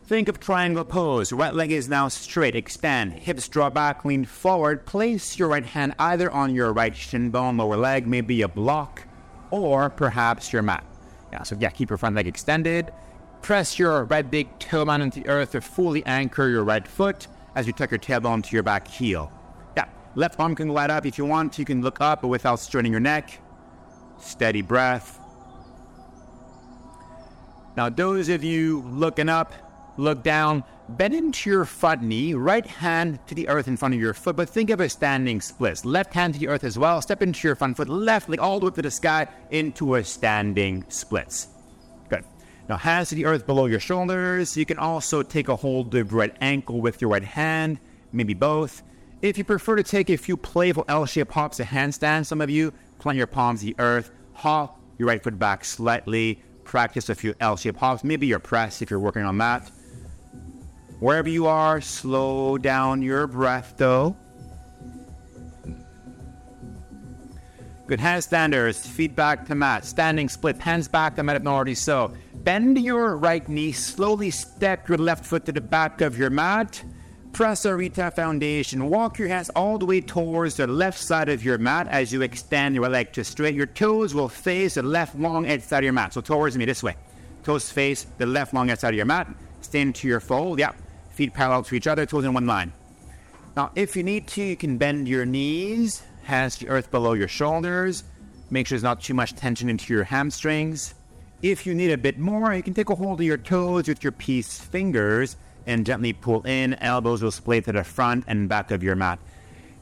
Think of triangle pose. Right leg is now straight. Extend. Hips draw back. Lean forward. Place your right hand either on your right shin bone, lower leg, maybe a block, or perhaps your mat. Yeah, so yeah, keep your front leg extended. Press your right big toe down into the earth to fully anchor your right foot as you tuck your tailbone to your back heel. Yeah, left arm can glide up if you want. You can look up but without straining your neck. Steady breath. Now, those of you looking up, Look down, bend into your front knee, right hand to the earth in front of your foot, but think of a standing split. Left hand to the earth as well. Step into your front foot, left leg all the way up to the sky into a standing splits. Good. Now, hands to the earth below your shoulders. You can also take a hold of your right ankle with your right hand, maybe both. If you prefer to take a few playful L-shaped hops, a handstand, some of you plant your palms to the earth, hop your right foot back slightly, practice a few L-shaped hops, maybe your press if you're working on that. Wherever you are, slow down your breath though. Good handstanders, feet back to mat, standing split, hands back to mat already so. Bend your right knee, slowly step your left foot to the back of your mat. Prasarita foundation. Walk your hands all the way towards the left side of your mat as you extend your leg to straight. Your toes will face the left long edge side of your mat. So towards me this way. Toes face the left long edge side of your mat. Stand to your fold. Yeah feet parallel to each other, toes in one line. Now, if you need to, you can bend your knees, hands to earth below your shoulders. Make sure there's not too much tension into your hamstrings. If you need a bit more, you can take a hold of your toes with your peace fingers and gently pull in. Elbows will splay to the front and back of your mat.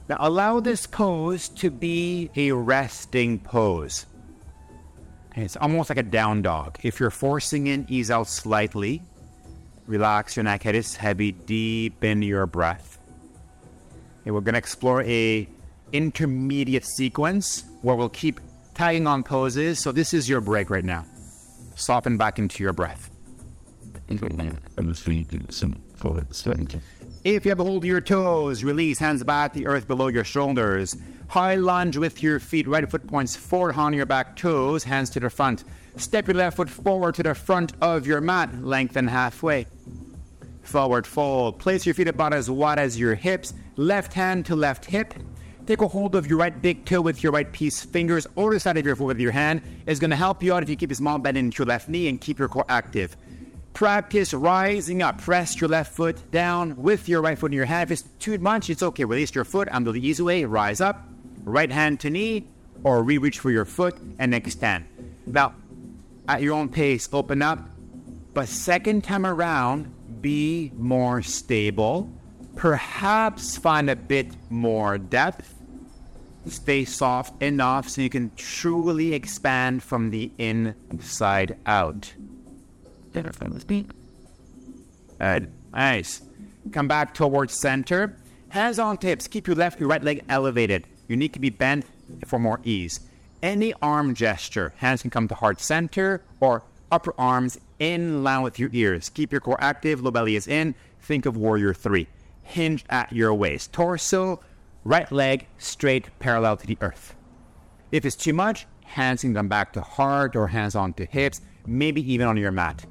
Now, allow this pose to be a resting pose. It's almost like a down dog. If you're forcing in, ease out slightly. Relax your neck, head is heavy, deep in your breath. And we're to explore a intermediate sequence where we'll keep tagging on poses. So this is your break right now. Soften back into your breath. If you have a hold of your toes, release hands back, the earth below your shoulders. High lunge with your feet, right foot points forward on your back toes, hands to the front. Step your left foot forward to the front of your mat, lengthen halfway. Forward fold. Place your feet about as wide as your hips, left hand to left hip. Take a hold of your right big toe with your right piece fingers or the side of your foot with your hand. It's going to help you out if you keep a small bend into your left knee and keep your core active. Practice rising up. Press your left foot down with your right foot in your hand. If it's too much, it's okay. Release your foot. I'm the easy way. Rise up. Right hand to knee or re reach for your foot and extend. Now, at your own pace, open up. But second time around, be more stable. Perhaps find a bit more depth. Stay soft enough so you can truly expand from the inside out. Good. Nice. Come back towards center. Hands on tips. Keep your left, your right leg elevated. Your knee can be bent for more ease. Any arm gesture. Hands can come to heart center or upper arms in line with your ears. Keep your core active. Low belly is in. Think of warrior three. Hinge at your waist. Torso, right leg straight parallel to the earth. If it's too much, hands can come back to heart or hands onto hips, maybe even on your mat.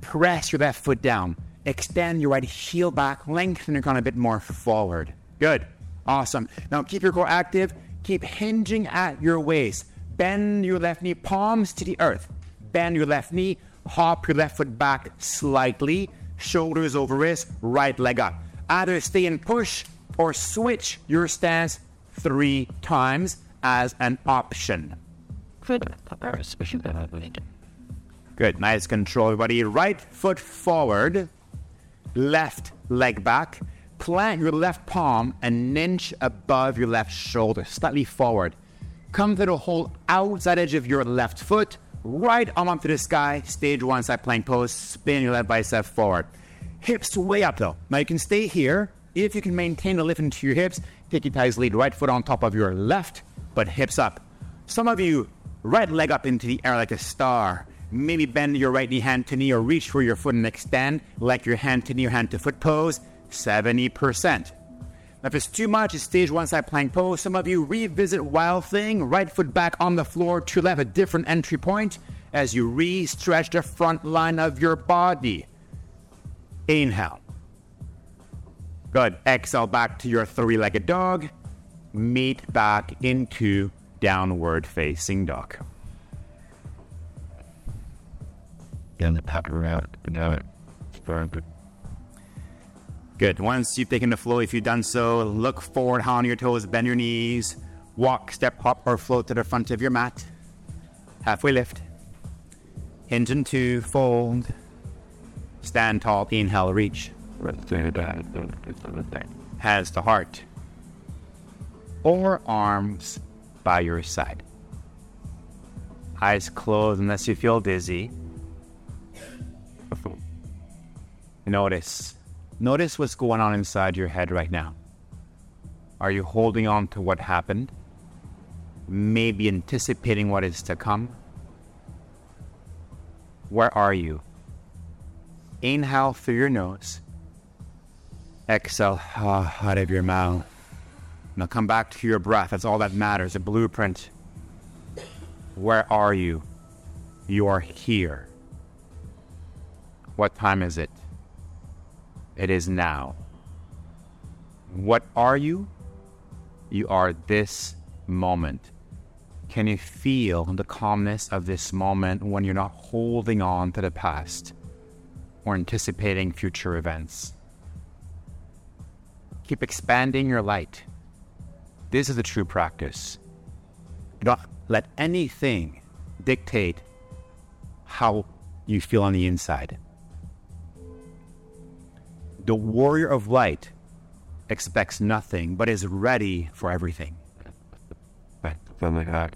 Press your left foot down. Extend your right heel back, lengthen your crown a bit more forward. Good. Awesome. Now keep your core active. Keep hinging at your waist. Bend your left knee, palms to the earth. Bend your left knee. Hop your left foot back slightly. Shoulders over wrist. Right leg up. Either stay and push or switch your stance three times as an option. Good. Nice control, everybody. Right foot forward, left leg back. Plant your left palm an inch above your left shoulder, slightly forward. Come to the whole outside edge of your left foot, right arm up to the sky, stage one side plank pose, spin your left bicep forward. Hips way up though. Now you can stay here. If you can maintain the lift into your hips, take your thighs lead right foot on top of your left, but hips up. Some of you, right leg up into the air like a star. Maybe bend your right knee hand to knee or reach for your foot and extend like your hand to knee or hand to foot pose, 70%. If it's too much, it's stage one side plank pose. Some of you revisit wild thing, right foot back on the floor to left, a different entry point as you re stretch the front line of your body. Inhale. Good. Exhale back to your three legged dog. Meet back into downward facing dog. The power out. Now it. Good. Once you've taken the flow, if you've done so, look forward on your toes, bend your knees, walk, step, hop, or float to the front of your mat. Halfway lift. Hinge and two, fold. Stand tall, inhale, reach. It's the. Heart. Or arms by your side. Eyes closed unless you feel dizzy. Notice. Notice what's going on inside your head right now. Are you holding on to what happened? Maybe anticipating what is to come? Where are you? Inhale through your nose. Exhale out of your mouth. Now come back to your breath. That's all that matters. A blueprint. Where are you? You are here. What time is it? It is now. What are you? You are this moment. Can you feel the calmness of this moment when you're not holding on to the past or anticipating future events? Keep expanding your light. This is the true practice. Do not let anything dictate how you feel on the inside. The warrior of light expects nothing but is ready for everything. Right. From the.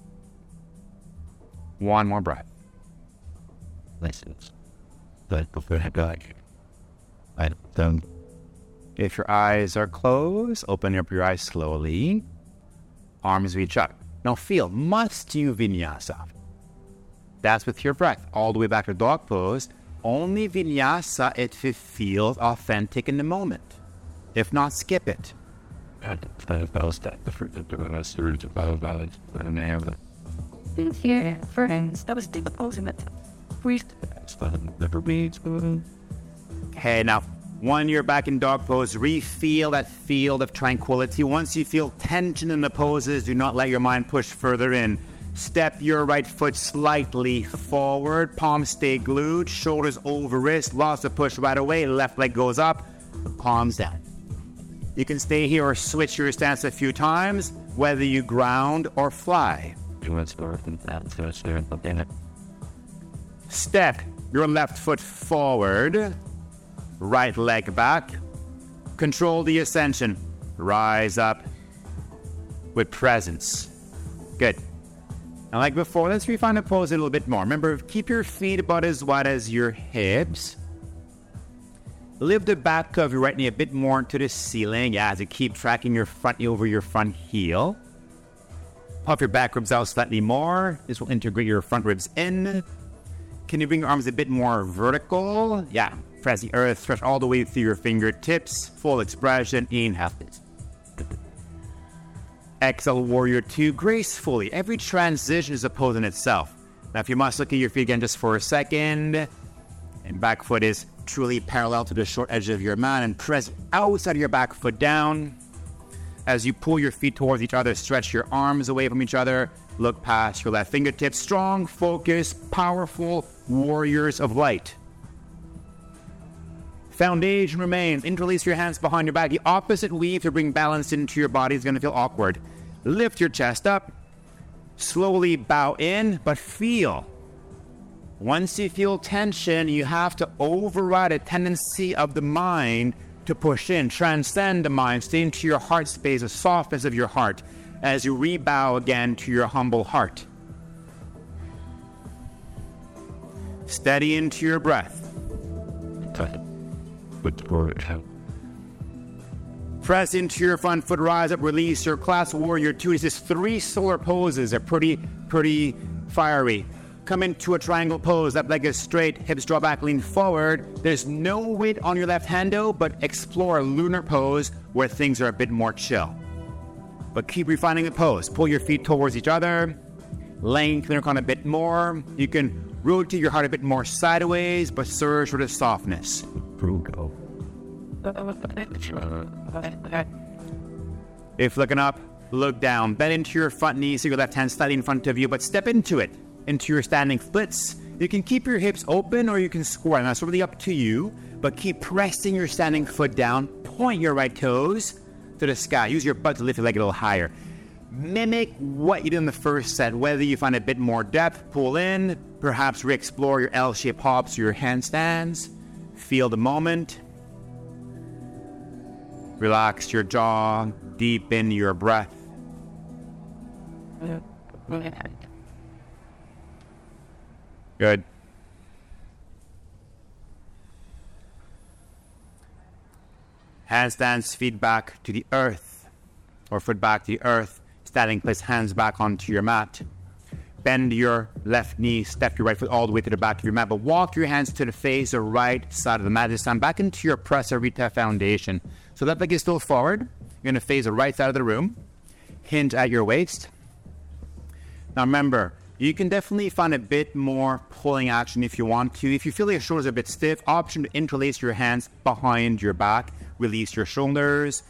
One more breath. Before I don't. If your eyes are closed, open up your eyes slowly. Arms reach up. Now feel Mastu Vinyasa. That's with your breath all the way back to dog pose. Only vinyasa if it feels authentic in the moment. If not, skip it. And the bells that the fruit of the rest through the bow valley and they have the Things here, friends. That was the ultimate. We never. Okay, now, when you're back in dog pose, re-feel that field of tranquility. Once you feel tension in the poses, do not let your mind push further in. Step your right foot slightly forward, palms stay glued, shoulders over wrist, lots of push right away, left leg goes up, palms down. You can stay here or switch your stance a few times, whether you ground or fly. You went north and south, so it's there in it. Step your left foot forward, right leg back. Control the ascension. Rise up with presence. Good. And like before, let's refine the pose a little bit more. Remember, keep your feet about as wide as your hips. Lift the back of your right knee a bit more to the ceiling. Yeah, as you keep tracking your front knee over your front heel. Puff your back ribs out slightly more. This will integrate your front ribs in. Can you bring your arms a bit more vertical? Yeah. Press the earth, stretch all the way through your fingertips. Full expression. Inhale. Exhale, warrior two, gracefully. Every transition is a pose in itself. Now, if you must look at your feet again just for a second, and back foot is truly parallel to the short edge of your mat, and press outside of your back foot down. As you pull your feet towards each other, stretch your arms away from each other, look past your left fingertips. Strong, focused, powerful warriors of light. Foundation remains. Interlace your hands behind your back. The opposite weave to bring balance into your body is going to feel awkward. Lift your chest up. Slowly bow in, but feel. Once you feel tension, you have to override a tendency of the mind to push in, transcend the mind, stay into your heart space, the softness of your heart, as you rebow again to your humble heart. Steady into your breath. But for Press into your front foot, rise up, release your class warrior two. This is three solar poses. They're pretty, pretty fiery. Come into a triangle pose. That leg is straight, hips draw back, lean forward. There's no weight on your left hand though, but explore a lunar pose where things are a bit more chill. But keep refining the pose. Pull your feet towards each other. Lengthen your crown a bit more. You can rotate your heart a bit more sideways, but surge with a softness. Frugal. If looking up, look down. Bend into your front knee so your left hand slightly in front of you, but step into it, into your standing splits. You can keep your hips open or you can square. That's really up to you, but keep pressing your standing foot down. Point your right toes to the sky. Use your butt to lift your leg a little higher. Mimic what you did in the first set, whether you find a bit more depth, pull in, perhaps re explore your L shaped hops or your handstands. Feel the moment. Relax your jaw, deepen your breath. Good. Handstands, feet back to the earth, or foot back to the earth. Standing, place hands back onto your mat. Bend your left knee, step your right foot all the way to the back of your mat, but walk your hands to the face or right side of the mat this time, back into your Prasarita foundation. So that leg is still forward. You're to face the right side of the room, hinge at your waist. Now remember, you can definitely find a bit more pulling action if you want to. If you feel your shoulders are a bit stiff, option to interlace your hands behind your back, release your shoulders.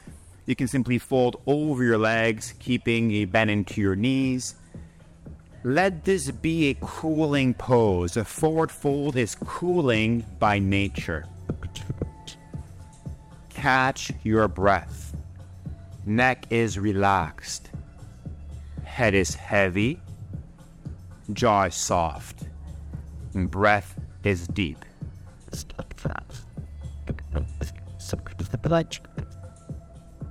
You can simply fold over your legs, keeping a bend into your knees. Let this be a cooling pose. A forward fold is cooling by nature. Catch your breath. Neck is relaxed. Head is heavy. Jaw is soft. Breath is deep.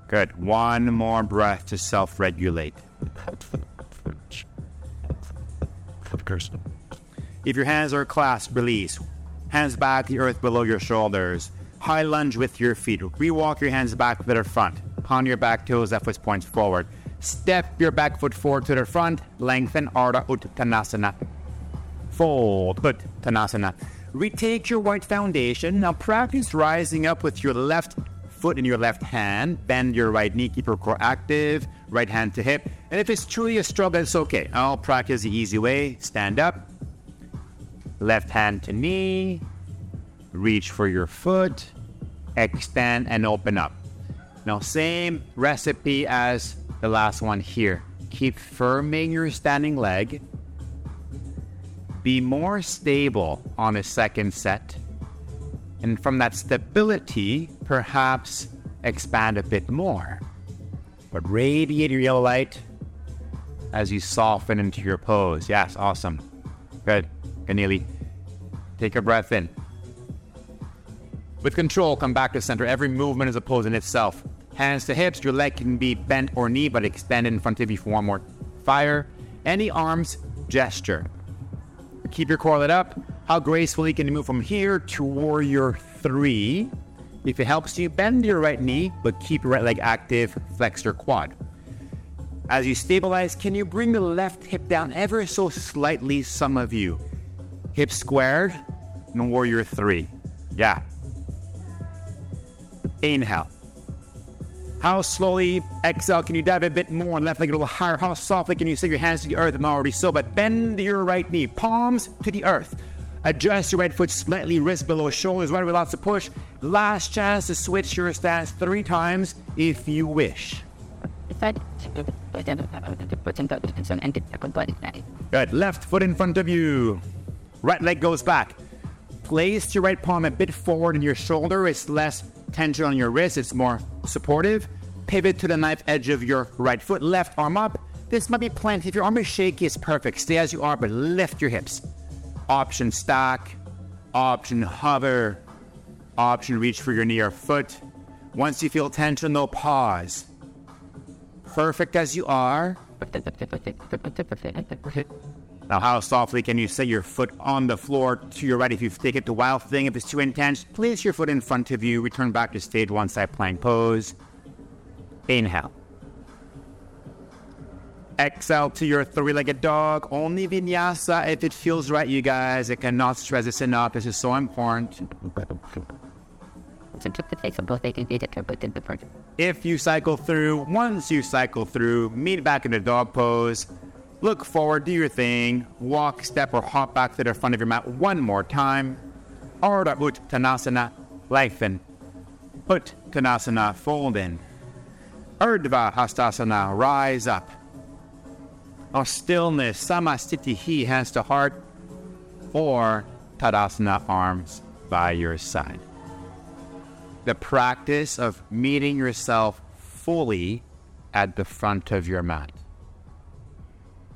Good. One more breath to self regulate. If your hands are clasped, release. Hands back, the earth below your shoulders. High lunge with your feet. Rewalk your hands back to the front. On your back toes, left foot points forward. Step your back foot forward to the front. Lengthen Ardha Uttanasana. Fold Uttanasana. Retake your white foundation. Now practice rising up with your left foot in your left hand. Bend your right knee, keep your core active. Right hand to hip. And if it's truly a struggle, it's okay. I'll practice the easy way. Stand up. Left hand to knee. Reach for your foot. Extend and open up. Now, same recipe as the last one here. Keep firming your standing leg. Be more stable on a second set. And from that stability, perhaps expand a bit more. But radiate your yellow light as you soften into your pose. Yes, awesome. Good. Ganili. Take a breath in. With control, come back to center. Every movement is a pose in itself. Hands to hips, your leg can be bent or knee, but extended in front of you for one more fire. Any arms, gesture. Keep your core lit up. How gracefully can you move from here to warrior three? If it helps you, bend your right knee, but keep your right leg active, flex your quad. As you stabilize, can you bring the left hip down ever so slightly, some of you? Hips squared, and warrior three. Yeah. Inhale. How slowly exhale can you dive a bit more? Left leg a little higher. How softly can you sink your hands to the earth? I'm already so, but bend your right knee, palms to the earth. Adjust your right foot slightly, wrist below shoulders, right with lots of push. Last chance to switch your stance three times if you wish. Good. Left foot in front of you. Right leg goes back. Place your right palm a bit forward in your shoulder. It's less tension on your wrist. It's more supportive. Pivot to the knife edge of your right foot. Left arm up. This might be plenty. If your arm is shaky, it's perfect. Stay as you are, but lift your hips. Option stack. Option hover. Option reach for your knee or foot. Once you feel tension, though, pause. Perfect as you are. Now, how softly can you set your foot on the floor to your right if you take it to wild thing? If it's too intense, place your foot in front of you. Return back to stage one side plank pose. Inhale. Exhale to your three-legged dog. Only vinyasa if it feels right, you guys. I cannot stress this enough. This is so important. If you cycle through, once you cycle through, meet back in the dog pose. Look forward, do your thing. Walk, step, or hop back to the front of your mat one more time. Ardha Uttanasana, lengthen. Uttanasana, fold in. Urdhva Hastasana, rise up. Or stillness, Samasthiti, hands to heart. Or Tadasana, arms by your side. The practice of meeting yourself fully at the front of your mat.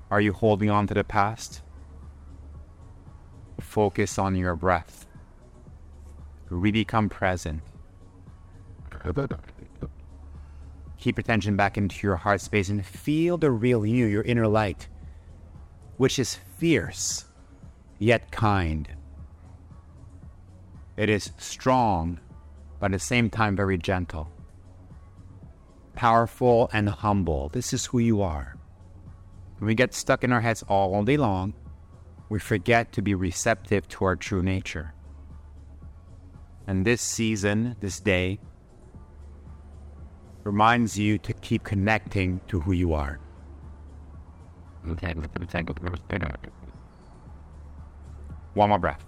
Are you holding on to the past? Focus on your breath. Really come present. Keep your attention back into your heart space and feel the real you, your inner light, which is fierce yet kind. It is strong, but at the same time very gentle. Powerful and humble. This is who you are. When we get stuck in our heads all day long, we forget to be receptive to our true nature. And this season, this day, reminds you to keep connecting to who you are. One more breath.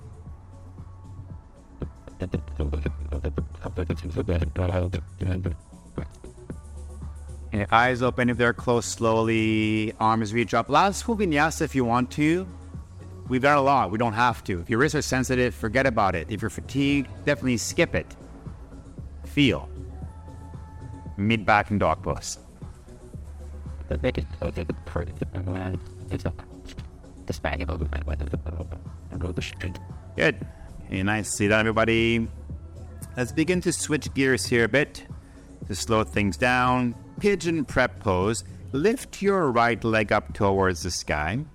And eyes open if they're closed slowly, arms reach up. Last full vinyasa if you want to. We've done a lot. We don't have to. If your wrists are sensitive, forget about it. If you're fatigued, definitely skip it. Feel. Meet back and dog pose. Good. Okay, nice. See that, everybody. Let's begin to switch gears here a bit to slow things down. Pigeon prep pose. Lift your right leg up towards the sky.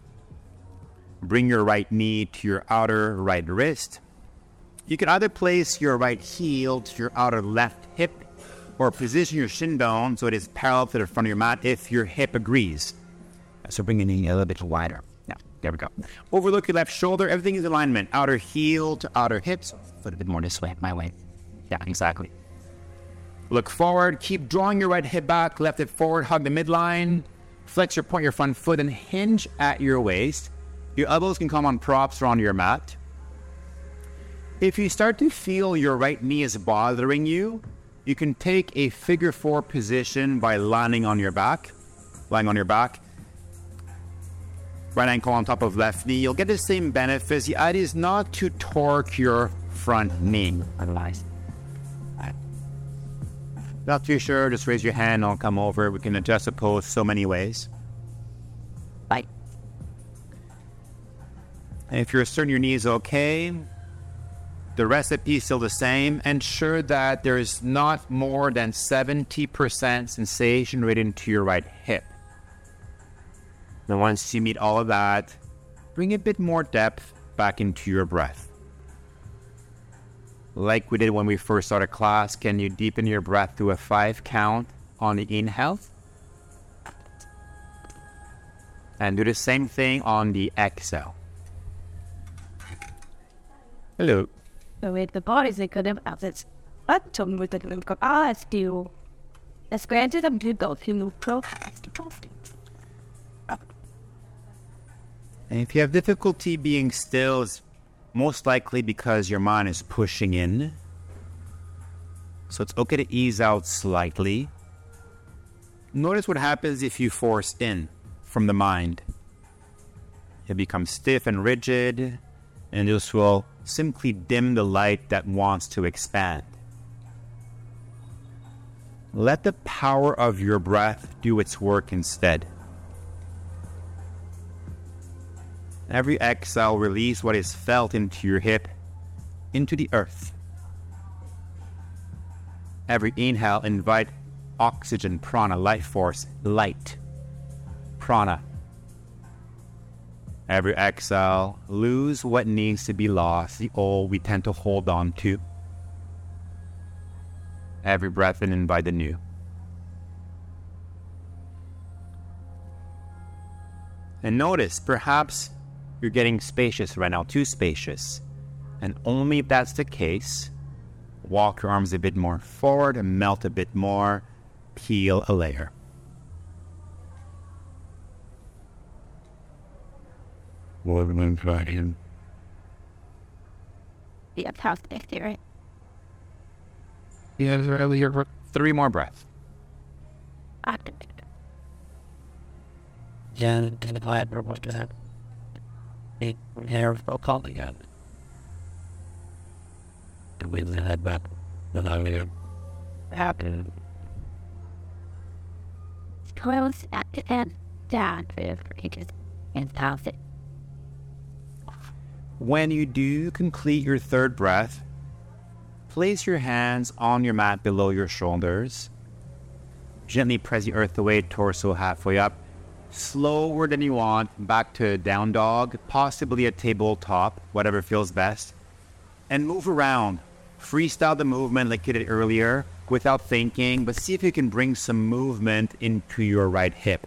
Bring your right knee to your outer right wrist. You can either place your right heel to your outer left hip or position your shin bone so it is parallel to the front of your mat if your hip agrees. Uh, so bring your knee a little bit wider. Now, There we go. Overlook your left shoulder. Everything is alignment. Outer heel to outer hips. Foot a bit more this way, my way. Yeah, exactly. Look forward. Keep drawing your right hip back. Left hip forward. Hug the midline. Flex your point your front foot and hinge at your waist. Your elbows can come on props or on your mat. If you start to feel your right knee is bothering you, you can take a figure four position by landing on your back. Lying on your back. Right ankle on top of left knee. You'll get the same benefits. The idea is not to torque your front knee. Otherwise. Not too sure, just raise your hand, I'll come over. We can adjust the pose so many ways. Bye. And if you're certain your knee is okay, the recipe is still the same. Ensure that there is not more than 70% sensation right into your right hip. Then once you meet all of that, bring a bit more depth back into your breath. Like we did when we first started class, can you deepen your breath to a five count on the inhale? And do the same thing on the exhale. Hello. The have assets. But to with the group of ah, still. Let's granted them to go to pro. And if you have difficulty being still, it's most likely because your mind is pushing in. So it's okay to ease out slightly. Notice what happens if you force in from the mind. It becomes stiff and rigid, and this will simply dim the light that wants to expand. Let the power of your breath do its work instead. Every exhale, release what is felt into your hip, into the earth. Every inhale, invite oxygen, prana, life force, light, prana. Every exhale, lose what needs to be lost, the old we tend to hold on to. Every breath in, invite the new. And notice, perhaps you're getting spacious right now, too spacious. And only if that's the case, walk your arms a bit more forward and melt a bit more, peel a layer. Woman fucking. Yeah, how's the theory? Yeah, it's really here for Three more breaths. After Yeah, and if I had more what that. It hair for calling it. The wind had back. Then I mean, happen. Close at the end. Down for the pages. And pass it. When you do complete your third breath, place your hands on your mat below your shoulders. Gently press the earth away, torso halfway up. Slower than you want, back to down dog, possibly a tabletop, whatever feels best. And move around. Freestyle the movement like you did earlier without thinking, but see if you can bring some movement into your right hip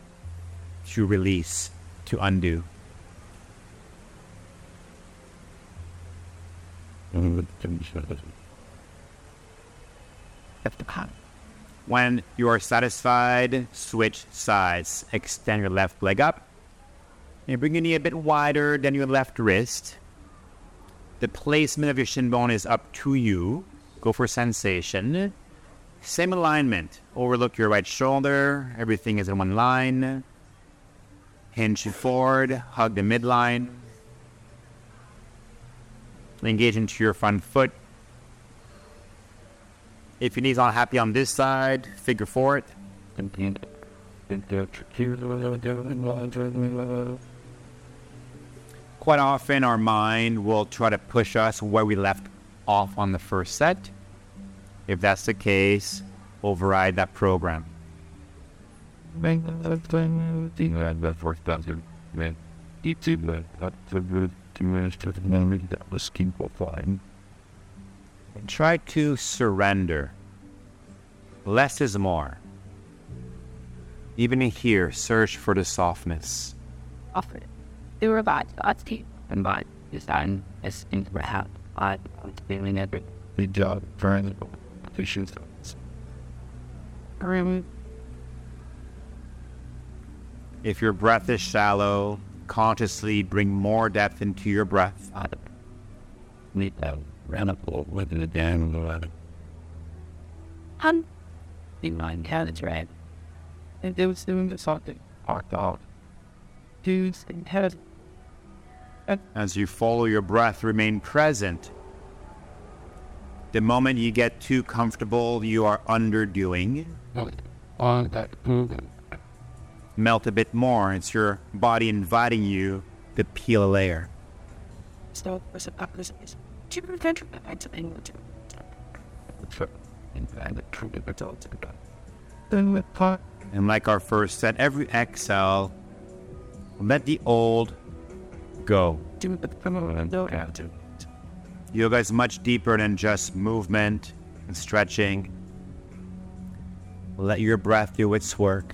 to release, to undo. When you are satisfied, switch sides. Extend your left leg up. And bring your knee a bit wider than your left wrist. The placement of your shin bone is up to you. Go for sensation. Same alignment. Overlook your right shoulder. Everything is in one line. Hinge forward. Hug the midline. Engage into your front foot. If your knees aren't happy on this side, figure four it. Quite often, our mind will try to push us where we left off on the first set. If that's the case, override that program. That was keep fine. Try to surrender. Less is more. Even here, search for the softness. Offer it. they were about God's team. and by design as in perhaps I was feeling every The job very issues. room If your breath is shallow, consciously bring more depth into your breath. I need that ran up with it again. Lord. Um, in my intelligence right and they was doing something I thought dudes in head As you follow your breath, remain present. The moment you get too comfortable, you are underdoing. on that moving. Melt a bit more. It's your body inviting you to peel a layer. so was a couple of days to prevent I to English In fact, the truth of it all together. then with part And like our first set, every exhale, let the old go. do the criminal no to. Yoga is much deeper than just movement and stretching. Let your breath do its work.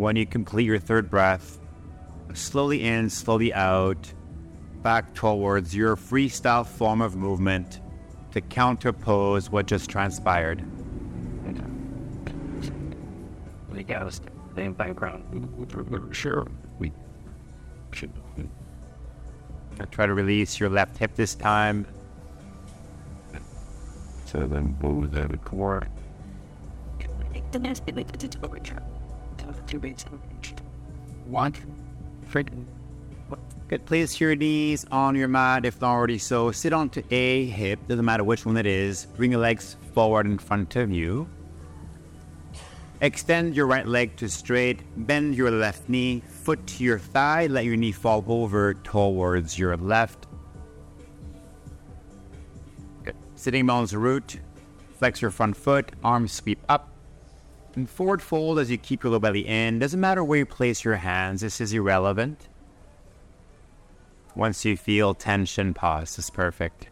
when you complete your third breath, slowly in, slowly out, back towards your freestyle form of movement to counterpose what just transpired. we got us same background Sure, we should. Try to release your left hip this time. So then move that core. The next bit like the tutorial two bits one Good. Place your knees on your mat if not already so. Sit onto a hip, doesn't matter which one it is. Bring your legs forward in front of you. Extend your right leg to straight. Bend your left knee, foot to your thigh. Let your knee fall over towards your left. Good. Sitting bones root. Flex your front foot. Arms sweep up. And forward fold as you keep your low belly in. Doesn't matter where you place your hands. This is irrelevant. Once you feel tension, pause. This is perfect.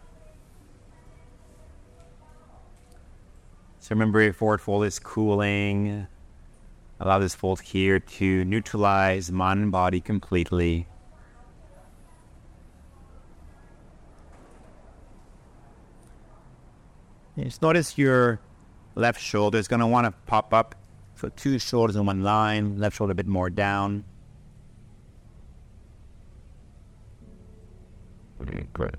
So remember, your forward fold is cooling. Allow this fold here to neutralize mind and body completely. Just notice your left shoulder is going to want to pop up. So two shoulders in one line, left shoulder a bit more down. Great.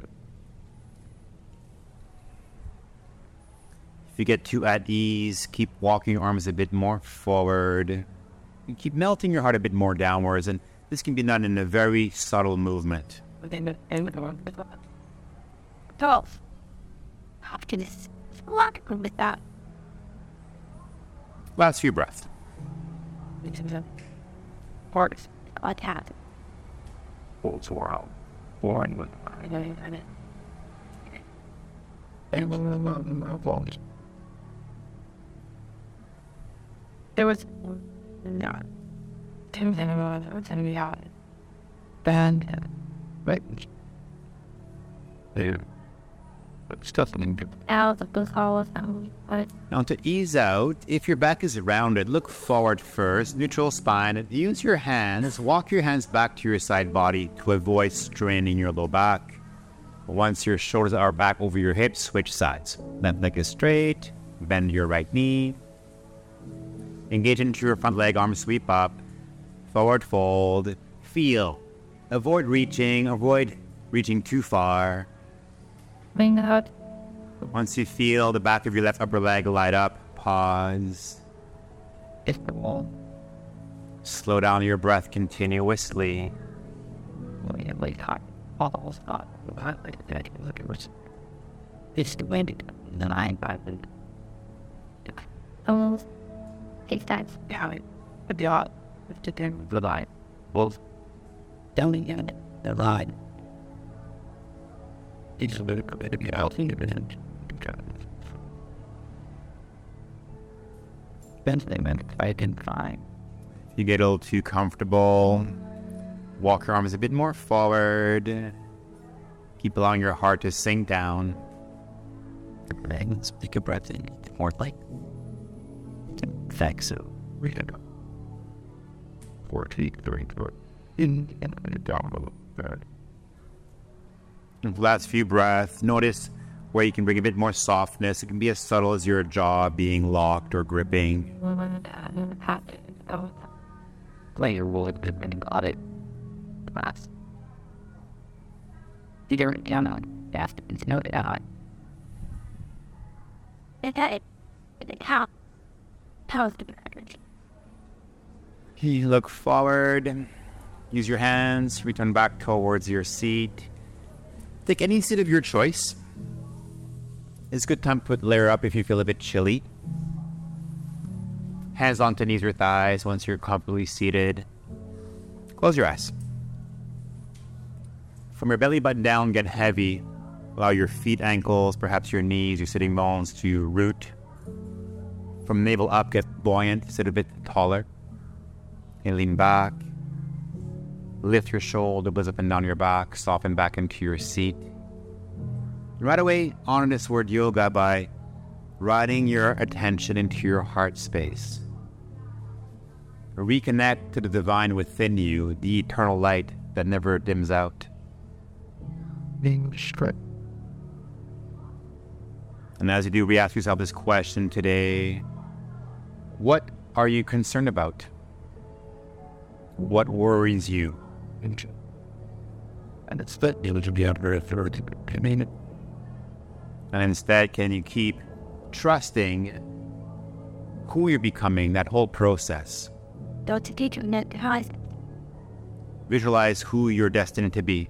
If you get too at ease, keep walking your arms a bit more forward. And keep melting your heart a bit more downwards. And this can be done in a very subtle movement. within the end of the twelve. Hopkins. A lot of room with that. Last few breaths. What happened? Folds were out. Born with. It there was no Tim was gonna be out band Right. They. Now, to ease out, if your back is rounded, look forward first, neutral spine. Use your hands, walk your hands back to your side body to avoid straining your low back. Once your shoulders are back over your hips, switch sides. Left leg is straight, bend your right knee. Engage into your front leg, arms sweep up, forward fold, feel. Avoid reaching, avoid reaching too far. Bring out Once you feel the back of your left upper leg light up, pause. it's the wall Slow down your breath continuously. immediately hot all thought about like that look at what's it's the wind and then I got oh, the almost six times. how but the art with the thing the line well telling the line. It's a bit of a bit and Eventually, man, I can find. If you get a little too comfortable, walk your arms a bit more forward. Keep allowing your heart to sink down. Let's take a breath in. More like. Thanks. So, had 40, 30, in and down bit. And for the last few breaths, notice where you can bring a bit more softness. It can be as subtle as your jaw being locked or gripping. Player will have been got it. Class. Did you down on fast and snow it out? Okay. How? How's the? You look forward, use your hands, return back towards your seat. Take any seat of your choice. It's a good time to put layer up if you feel a bit chilly. Hands onto knees or thighs once you're comfortably seated. Close your eyes. From your belly button down, get heavy. Allow your feet, ankles, perhaps your knees, your sitting bones to root. From navel up, get buoyant, sit a bit taller. And lean back. Lift your shoulders up and down your back, soften back into your seat. Right away, honor this word yoga by riding your attention into your heart space. Reconnect to the divine within you, the eternal light that never dims out. And as you do, re ask yourself this question today What are you concerned about? What worries you? And it's that you to be under authority. I mean, And instead, can you keep trusting who you're becoming, that whole process? Don't teach you net high. Visualize who you're destined to be.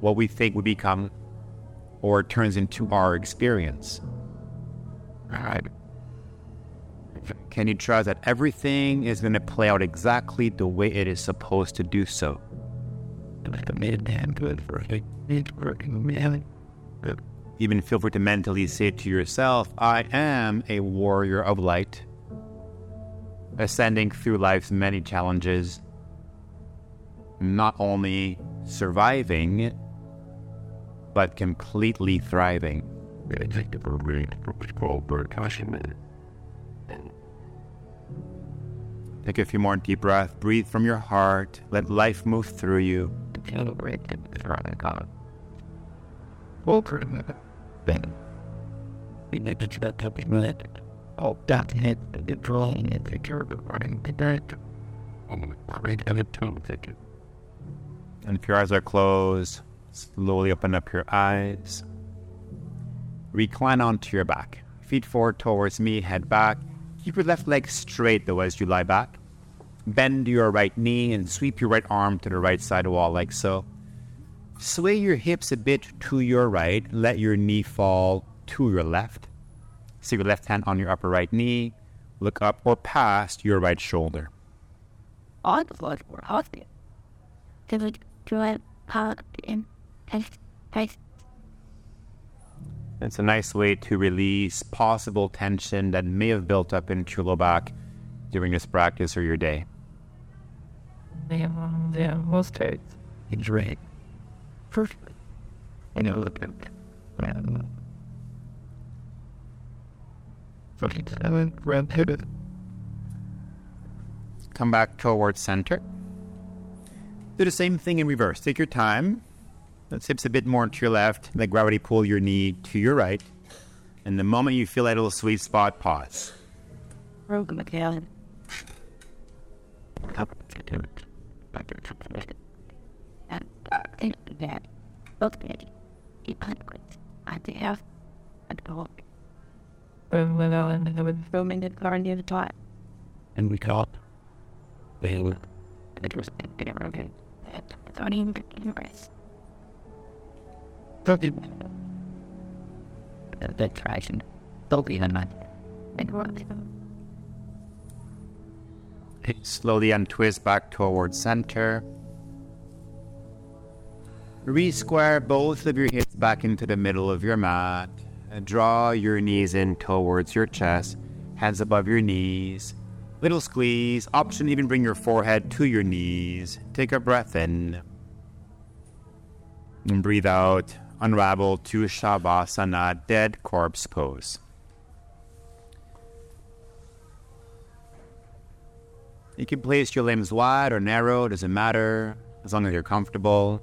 What we think we become or turns into our experience. right. Can you trust that everything is going to play out exactly the way it is supposed to do so? Even feel free to mentally say to yourself, I am a warrior of light, ascending through life's many challenges, not only surviving, but completely thriving. Take the program which called bird caution. Take a few more deep breaths, breathe from your heart, let life move through you. Celebrate the running God. Over then. We need to that to be met. Oh, that head, the drawing, and the curve of running the dirt. Great, and a tone ticket. And if your eyes are closed, slowly open up your eyes. Recline onto your back. Feet forward towards me, head back. Keep your left leg straight though as you lie back. Bend your right knee and sweep your right arm to the right side wall like so. Sway your hips a bit to your right. Let your knee fall to your left. See your left hand on your upper right knee. Look up or past your right shoulder. It's a nice way to release possible tension that may have built up into your low back during this practice or your day. Yeah, um, yeah, most days. He's right. Perfect. You know, look at man. Fucking seven, red headed. Come back towards center. Do the same thing in reverse. Take your time. Let's hips a bit more to your left. Let gravity pull your knee to your right. And the moment you feel that little sweet spot, pause. Rogue McAllen. Up to it. Back to it. And uh, think that both ready. Keep hundreds. Have and go When when I and I would roaming the car near the top. And we caught. They were. It was in there again. And without even getting rest. Fucking. That traction. Don't be a man. And what? Slowly untwist back towards center. Re-square both of your hips back into the middle of your mat. And draw your knees in towards your chest, hands above your knees. Little squeeze. Option even bring your forehead to your knees. Take a breath in. And breathe out. Unravel to Shavasana, dead corpse pose. You can place your limbs wide or narrow, doesn't matter, as long as you're comfortable.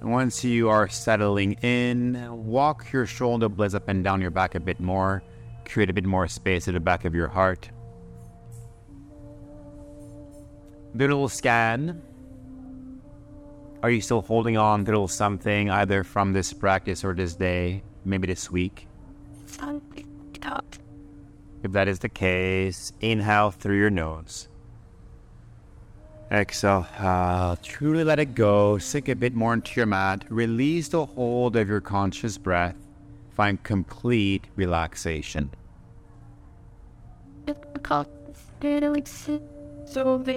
And once you are settling in, walk your shoulder blades up and down your back a bit more. Create a bit more space at the back of your heart. Do a little scan. Are you still holding on to something either from this practice or this day, maybe this week? If that is the case, inhale through your nose. Exhale, uh, truly let it go. Sink a bit more into your mat. Release the hold of your conscious breath. Find complete relaxation. So the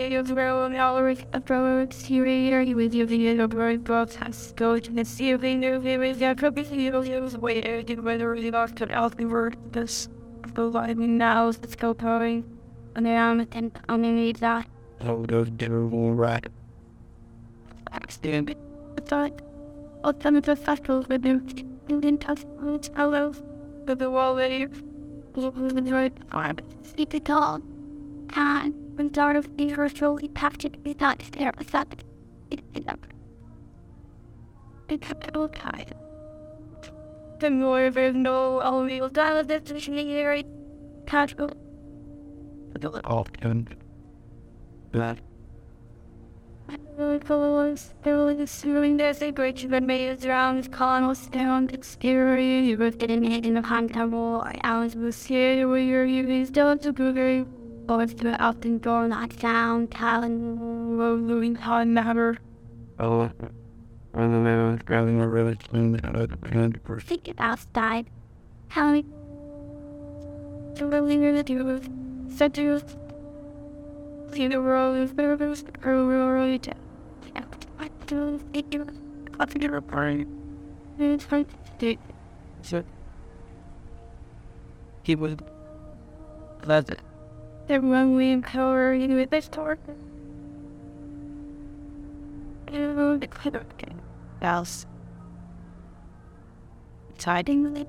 knowledge of our exterior with your video of our both has go to the ceiling of the with the probably use where the weather is off to out the word this the lighting now is go going and I'm and I'm need that How does do right? but that all some of the festivals with them in touch with hello with the wall there right I'm sleep it all and when sort of the virtually packed with that there was that it it up it's a little tight the more there's no all-real dialogue that's usually casual Often. That Followers, there was assuming there's a that made around Connell Stone exterior. You were getting hit in the handle. I was was scared where you're using stones to Google. Or throughout the door, not down, talon, rolling hard matter. oh, when the man was grabbing a really clean out of the hand for Think it outside. How many. The rolling of the doors. Centers. See the road of rivers, road. I don't think you're. I think you're a party. It's hard to do. So he was pleasant. The runway you with this torque. You will declare okay. Else. Tiding the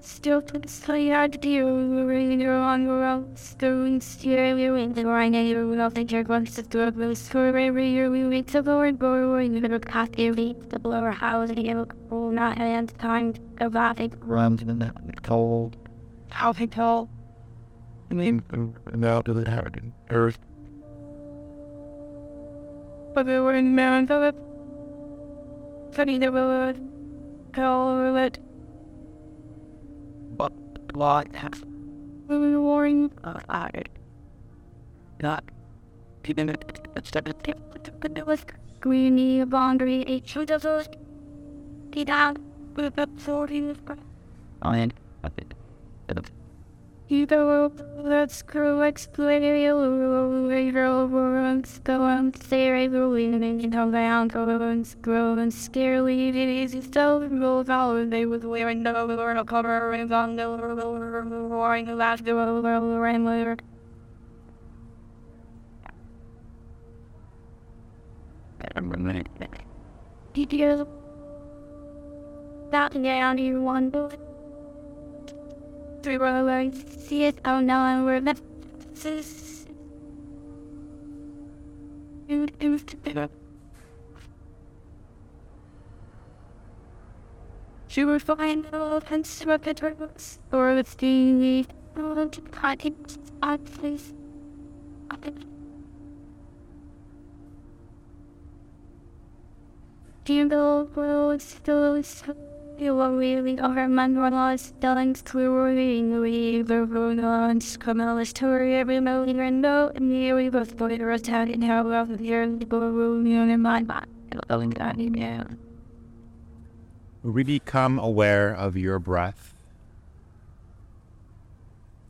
Still to the side deal, radio on the road, stone stereo in the rhino of the jerk once the door was score every year we wait to go and go away, you little cat every the blower house and you will not have time to go back and Runs in the cold. how they tell. I mean, and out to the hard earth. but they were in Mount of it. Funny the road, call it. But lot has We were warring uh, added. Not even instead of but there was greeny boundary each of those. He down with the sorting iron. I think. Either that screw exploited over and stone stare ruin and come down go and screw and scarily it is so roll out they was wearing the over cover and on the roaring the last the over and later. Did you that down you wonder? Three were like, see it, oh no, and we're left. It was too big. She was fine, oh, and swept it, or with the, it, I please. Do you know, well, it's still you really over Manuela's Dylan's clearly in the Verona Camilla story every moment and no nearly both were attacked in how well the year the room in my mind. Telling that email. We become aware of your breath.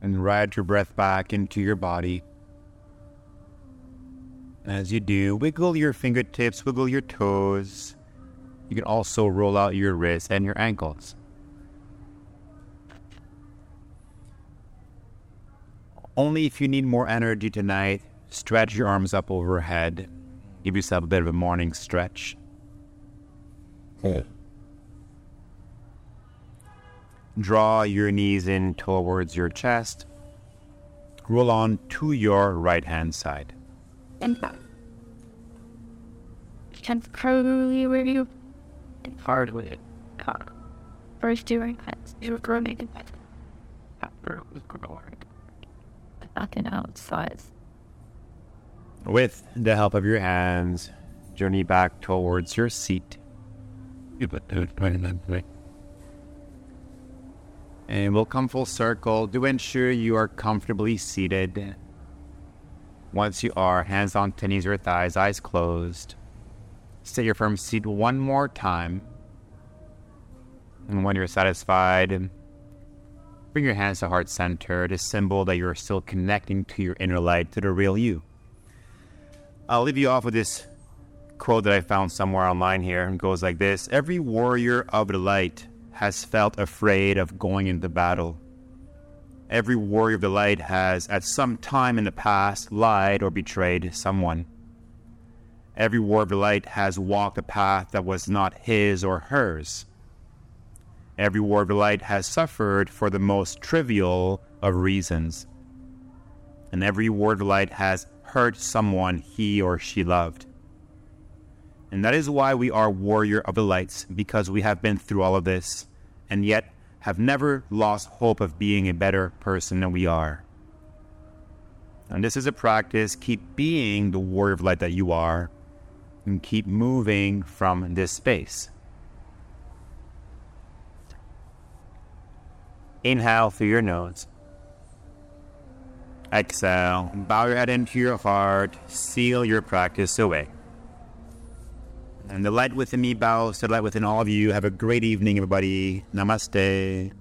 and ride your breath back into your body. As you do, wiggle your fingertips, wiggle your toes. You can also roll out your wrists and your ankles. Only if you need more energy tonight, stretch your arms up overhead. Give yourself a bit of a morning stretch. Draw your knees in towards your chest. Roll on to your right hand side. And can probably review Hard with it. car. First doing that. You were growing it. After it was growing. Nothing outside. With the help of your hands, journey back towards your seat. You put those right that way. And we'll come full circle. Do ensure you are comfortably seated. Once you are, hands on to knees or thighs, eyes closed. Stay your firm seat one more time. And when you're satisfied, bring your hands to heart center to symbol that you're still connecting to your inner light, to the real you. I'll leave you off with this quote that I found somewhere online here. It goes like this Every warrior of the light has felt afraid of going into battle. Every warrior of the light has, at some time in the past, lied or betrayed someone. Every light has walked a path that was not his or hers. Every light has suffered for the most trivial of reasons. And every light has hurt someone he or she loved. And that is why we are warrior of the lights, because we have been through all of this, and yet have never lost hope of being a better person than we are. And this is a practice. Keep being the warrior of light that you are, and keep moving from this space. Inhale through your nose. Exhale. Bow your head into your heart. Seal your practice away. And the light within me bows to the light within all of you. Have a great evening, everybody. Namaste.